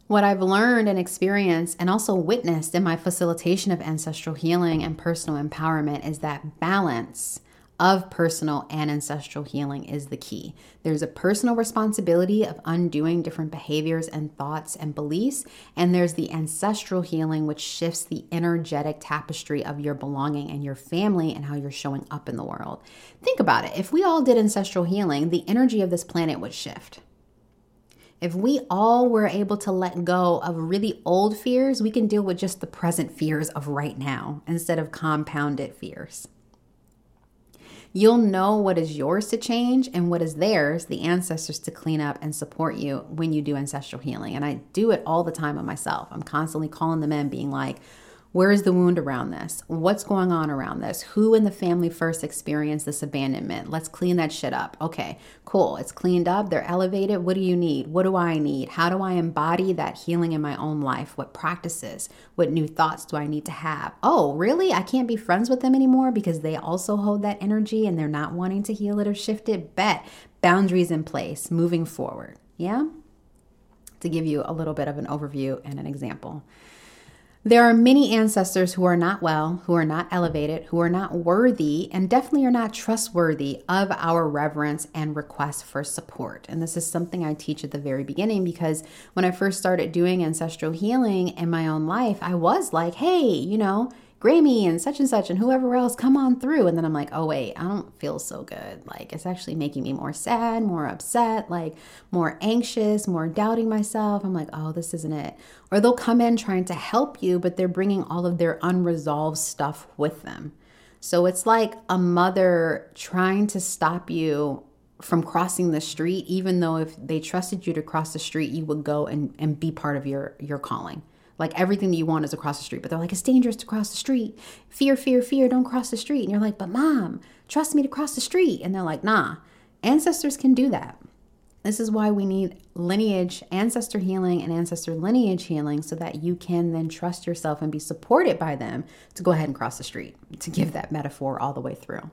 What I've learned and experienced and also witnessed in my facilitation of ancestral healing and personal empowerment is that balance of personal and ancestral healing is the key. There's a personal responsibility of undoing different behaviors and thoughts and beliefs, and there's the ancestral healing, which shifts the energetic tapestry of your belonging and your family and how you're showing up in the world. Think about it. If we all did ancestral healing, the energy of this planet would shift. If we all were able to let go of really old fears, we can deal with just the present fears of right now instead of compounded fears. You'll know what is yours to change and what is theirs, the ancestors to clean up and support you when you do ancestral healing. And I do it all the time on myself. I'm constantly calling them in, being like, Where is the wound around this? What's going on around this? Who in the family first experienced this abandonment? Let's clean that shit up. Okay, cool. It's cleaned up. They're elevated. What do you need? What do I need? How do I embody that healing in my own life? What practices? What new thoughts do I need to have? Oh, really? I can't be friends with them anymore because they also hold that energy and they're not wanting to heal it or shift it? Bet. Boundaries in place, moving forward. Yeah? To give you a little bit of an overview and an example. There are many ancestors who are not well, who are not elevated, who are not worthy, and definitely are not trustworthy of our reverence and request for support. And this is something I teach at the very beginning because when I first started doing ancestral healing in my own life, I was like, hey, you know, Grammy and such and such and whoever else, come on through. And then I'm like, oh, wait, I don't feel so good. Like, it's actually making me more sad, more upset, like more anxious, more doubting myself. I'm like, oh, this isn't it. Or they'll come in trying to help you, but they're bringing all of their unresolved stuff with them. So it's like a mother trying to stop you from crossing the street, even though if they trusted you to cross the street, you would go and, and be part of your, your calling. Like everything that you want is across the street, but they're like, it's dangerous to cross the street. Fear, fear, fear, don't cross the street. And you're like, but mom, trust me to cross the street. And they're like, nah, ancestors can do that. This is why we need lineage, ancestor healing, and ancestor lineage healing so that you can then trust yourself and be supported by them to go ahead and cross the street, to give that metaphor all the way through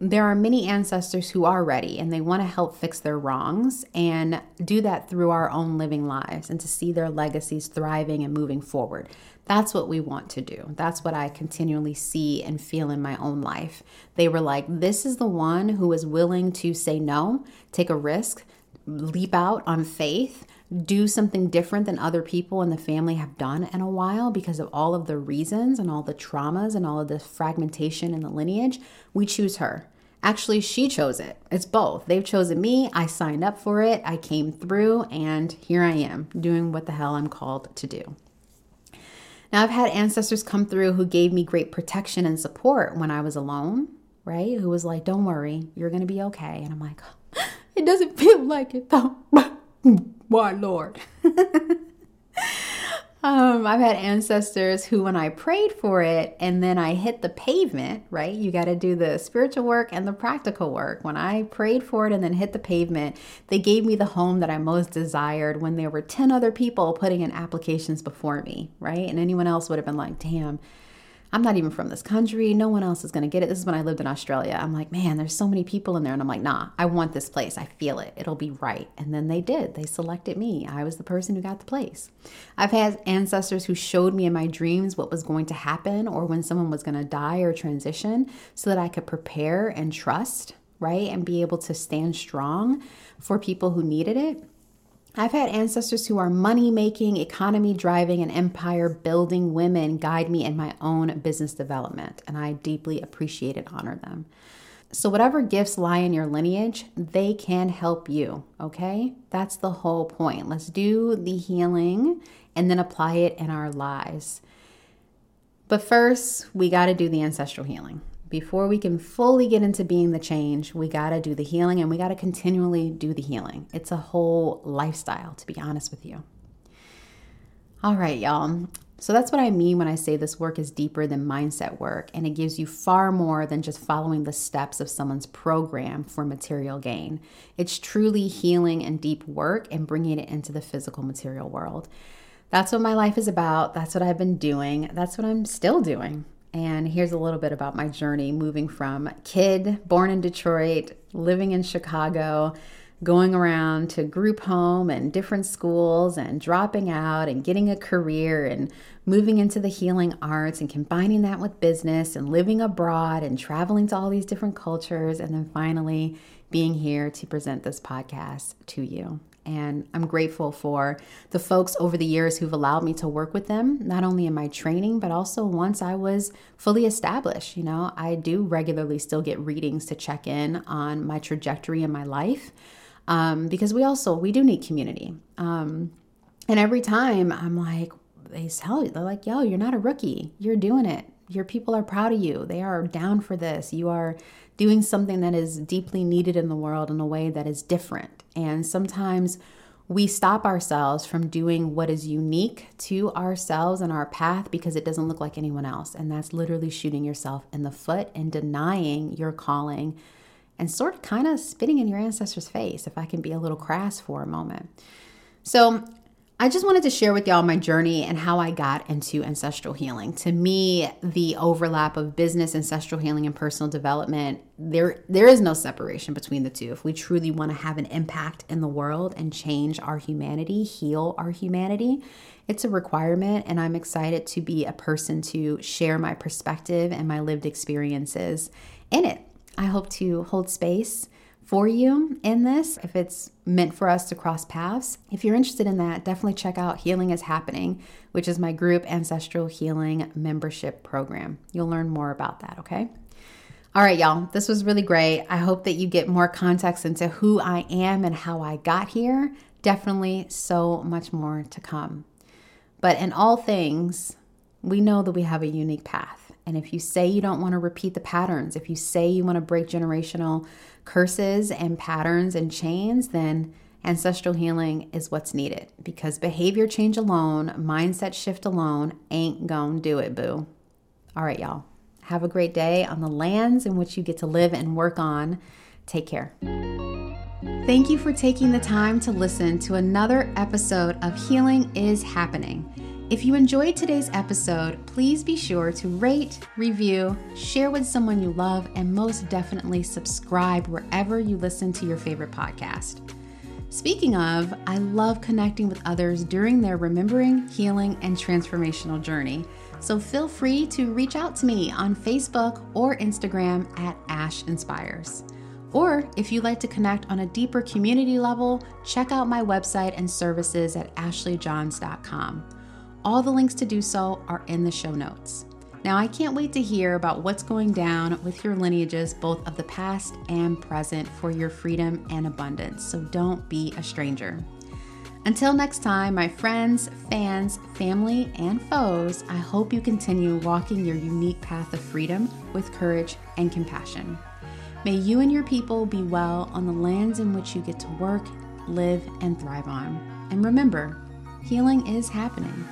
there are many ancestors who are ready and they want to help fix their wrongs and do that through our own living lives and to see their legacies thriving and moving forward. That's what we want to do. That's what I continually see and feel in my own life. They were like, this is the one who is willing to say no, take a risk, leap out on faith, do something different than other people in the family have done in a while because of all of the reasons and all the traumas and all of the fragmentation in the lineage, we choose her. Actually, she chose it. It's both. They've chosen me. I signed up for it. I came through, and here I am doing what the hell I'm called to do. Now, I've had ancestors come through who gave me great protection and support when I was alone, right? Who was like, don't worry, you're going to be okay. And I'm like, it doesn't feel like it though. Why, Lord? um, I've had ancestors who, when I prayed for it and then I hit the pavement, right? You got to do the spiritual work and the practical work. When I prayed for it and then hit the pavement, they gave me the home that I most desired when there were 10 other people putting in applications before me, right? And anyone else would have been like, damn I'm not even from this country. No one else is going to get it. This is when I lived in Australia. I'm like, man, there's so many people in there. And I'm like, nah, I want this place. I feel it. It'll be right. And then they did. They selected me. I was the person who got the place. I've had ancestors who showed me in my dreams what was going to happen or when someone was going to die or transition so that I could prepare and trust, right? And be able to stand strong for people who needed it. I've had ancestors who are money making, economy driving, and empire building women guide me in my own business development, and I deeply appreciate and honor them. So, whatever gifts lie in your lineage, they can help you, okay? That's the whole point. Let's do the healing and then apply it in our lives. But first, we got to do the ancestral healing before we can fully get into being the change, we got to do the healing and we got to continually do the healing. It's a whole lifestyle, to be honest with you. All right, y'all. So that's what I mean when I say this work is deeper than mindset work and it gives you far more than just following the steps of someone's program for material gain. It's truly healing and deep work and bringing it into the physical material world. That's what my life is about. That's what I've been doing. That's what I'm still doing. And here's a little bit about my journey moving from kid born in Detroit, living in Chicago, going around to group home and different schools and dropping out and getting a career and moving into the healing arts and combining that with business and living abroad and traveling to all these different cultures and then finally being here to present this podcast to you. And I'm grateful for the folks over the years who've allowed me to work with them, not only in my training, but also once I was fully established. You know, I do regularly still get readings to check in on my trajectory in my life um, because we also, we do need community. Um, and every time I'm like, they tell you, they're like, yo, you're not a rookie. You're doing it. Your people are proud of you. They are down for this. You are doing something that is deeply needed in the world in a way that is different. And sometimes we stop ourselves from doing what is unique to ourselves and our path because it doesn't look like anyone else. And that's literally shooting yourself in the foot and denying your calling and sort of kind of spitting in your ancestors' face, if I can be a little crass for a moment. So, I just wanted to share with y'all my journey and how I got into ancestral healing. To me, the overlap of business, ancestral healing, and personal development, there there is no separation between the two. If we truly want to have an impact in the world and change our humanity, heal our humanity, it's a requirement and I'm excited to be a person to share my perspective and my lived experiences in it. I hope to hold space for you in this if it's meant for us to cross paths. If you're interested in that, definitely check out Healing is Happening, which is my group ancestral healing membership program. You'll learn more about that, okay? All right, y'all, this was really great. I hope that you get more context into who I am and how I got here. Definitely so much more to come. But in all things, we know that we have a unique path. And if you say you don't want to repeat the patterns, if you say you want to break generational curses and patterns and chains, then ancestral healing is what's needed because behavior change alone, mindset shift alone ain't gonna do it, boo. All right, y'all. Have a great day on the lands in which you get to live and work on. Take care. Thank you for taking the time to listen to another episode of Healing is Happening. If you enjoyed today's episode, please be sure to rate, review, share with someone you love, and most definitely subscribe wherever you listen to your favorite podcast. Speaking of, I love connecting with others during their remembering, healing, and transformational journey. So feel free to reach out to me on Facebook or Instagram at Ash Inspires. Or if you'd like to connect on a deeper community level, check out my website and services at ashleyjohns.com. All the links to do so are in the show notes. Now, I can't wait to hear about what's going down with your lineages, both of the past and present, for your freedom and abundance. So don't be a stranger. Until next time, my friends, fans, family, and foes, I hope you continue walking your unique path of freedom with courage and compassion. May you and your people be well on the lands in which you get to work, live, and thrive on. And remember, healing is happening.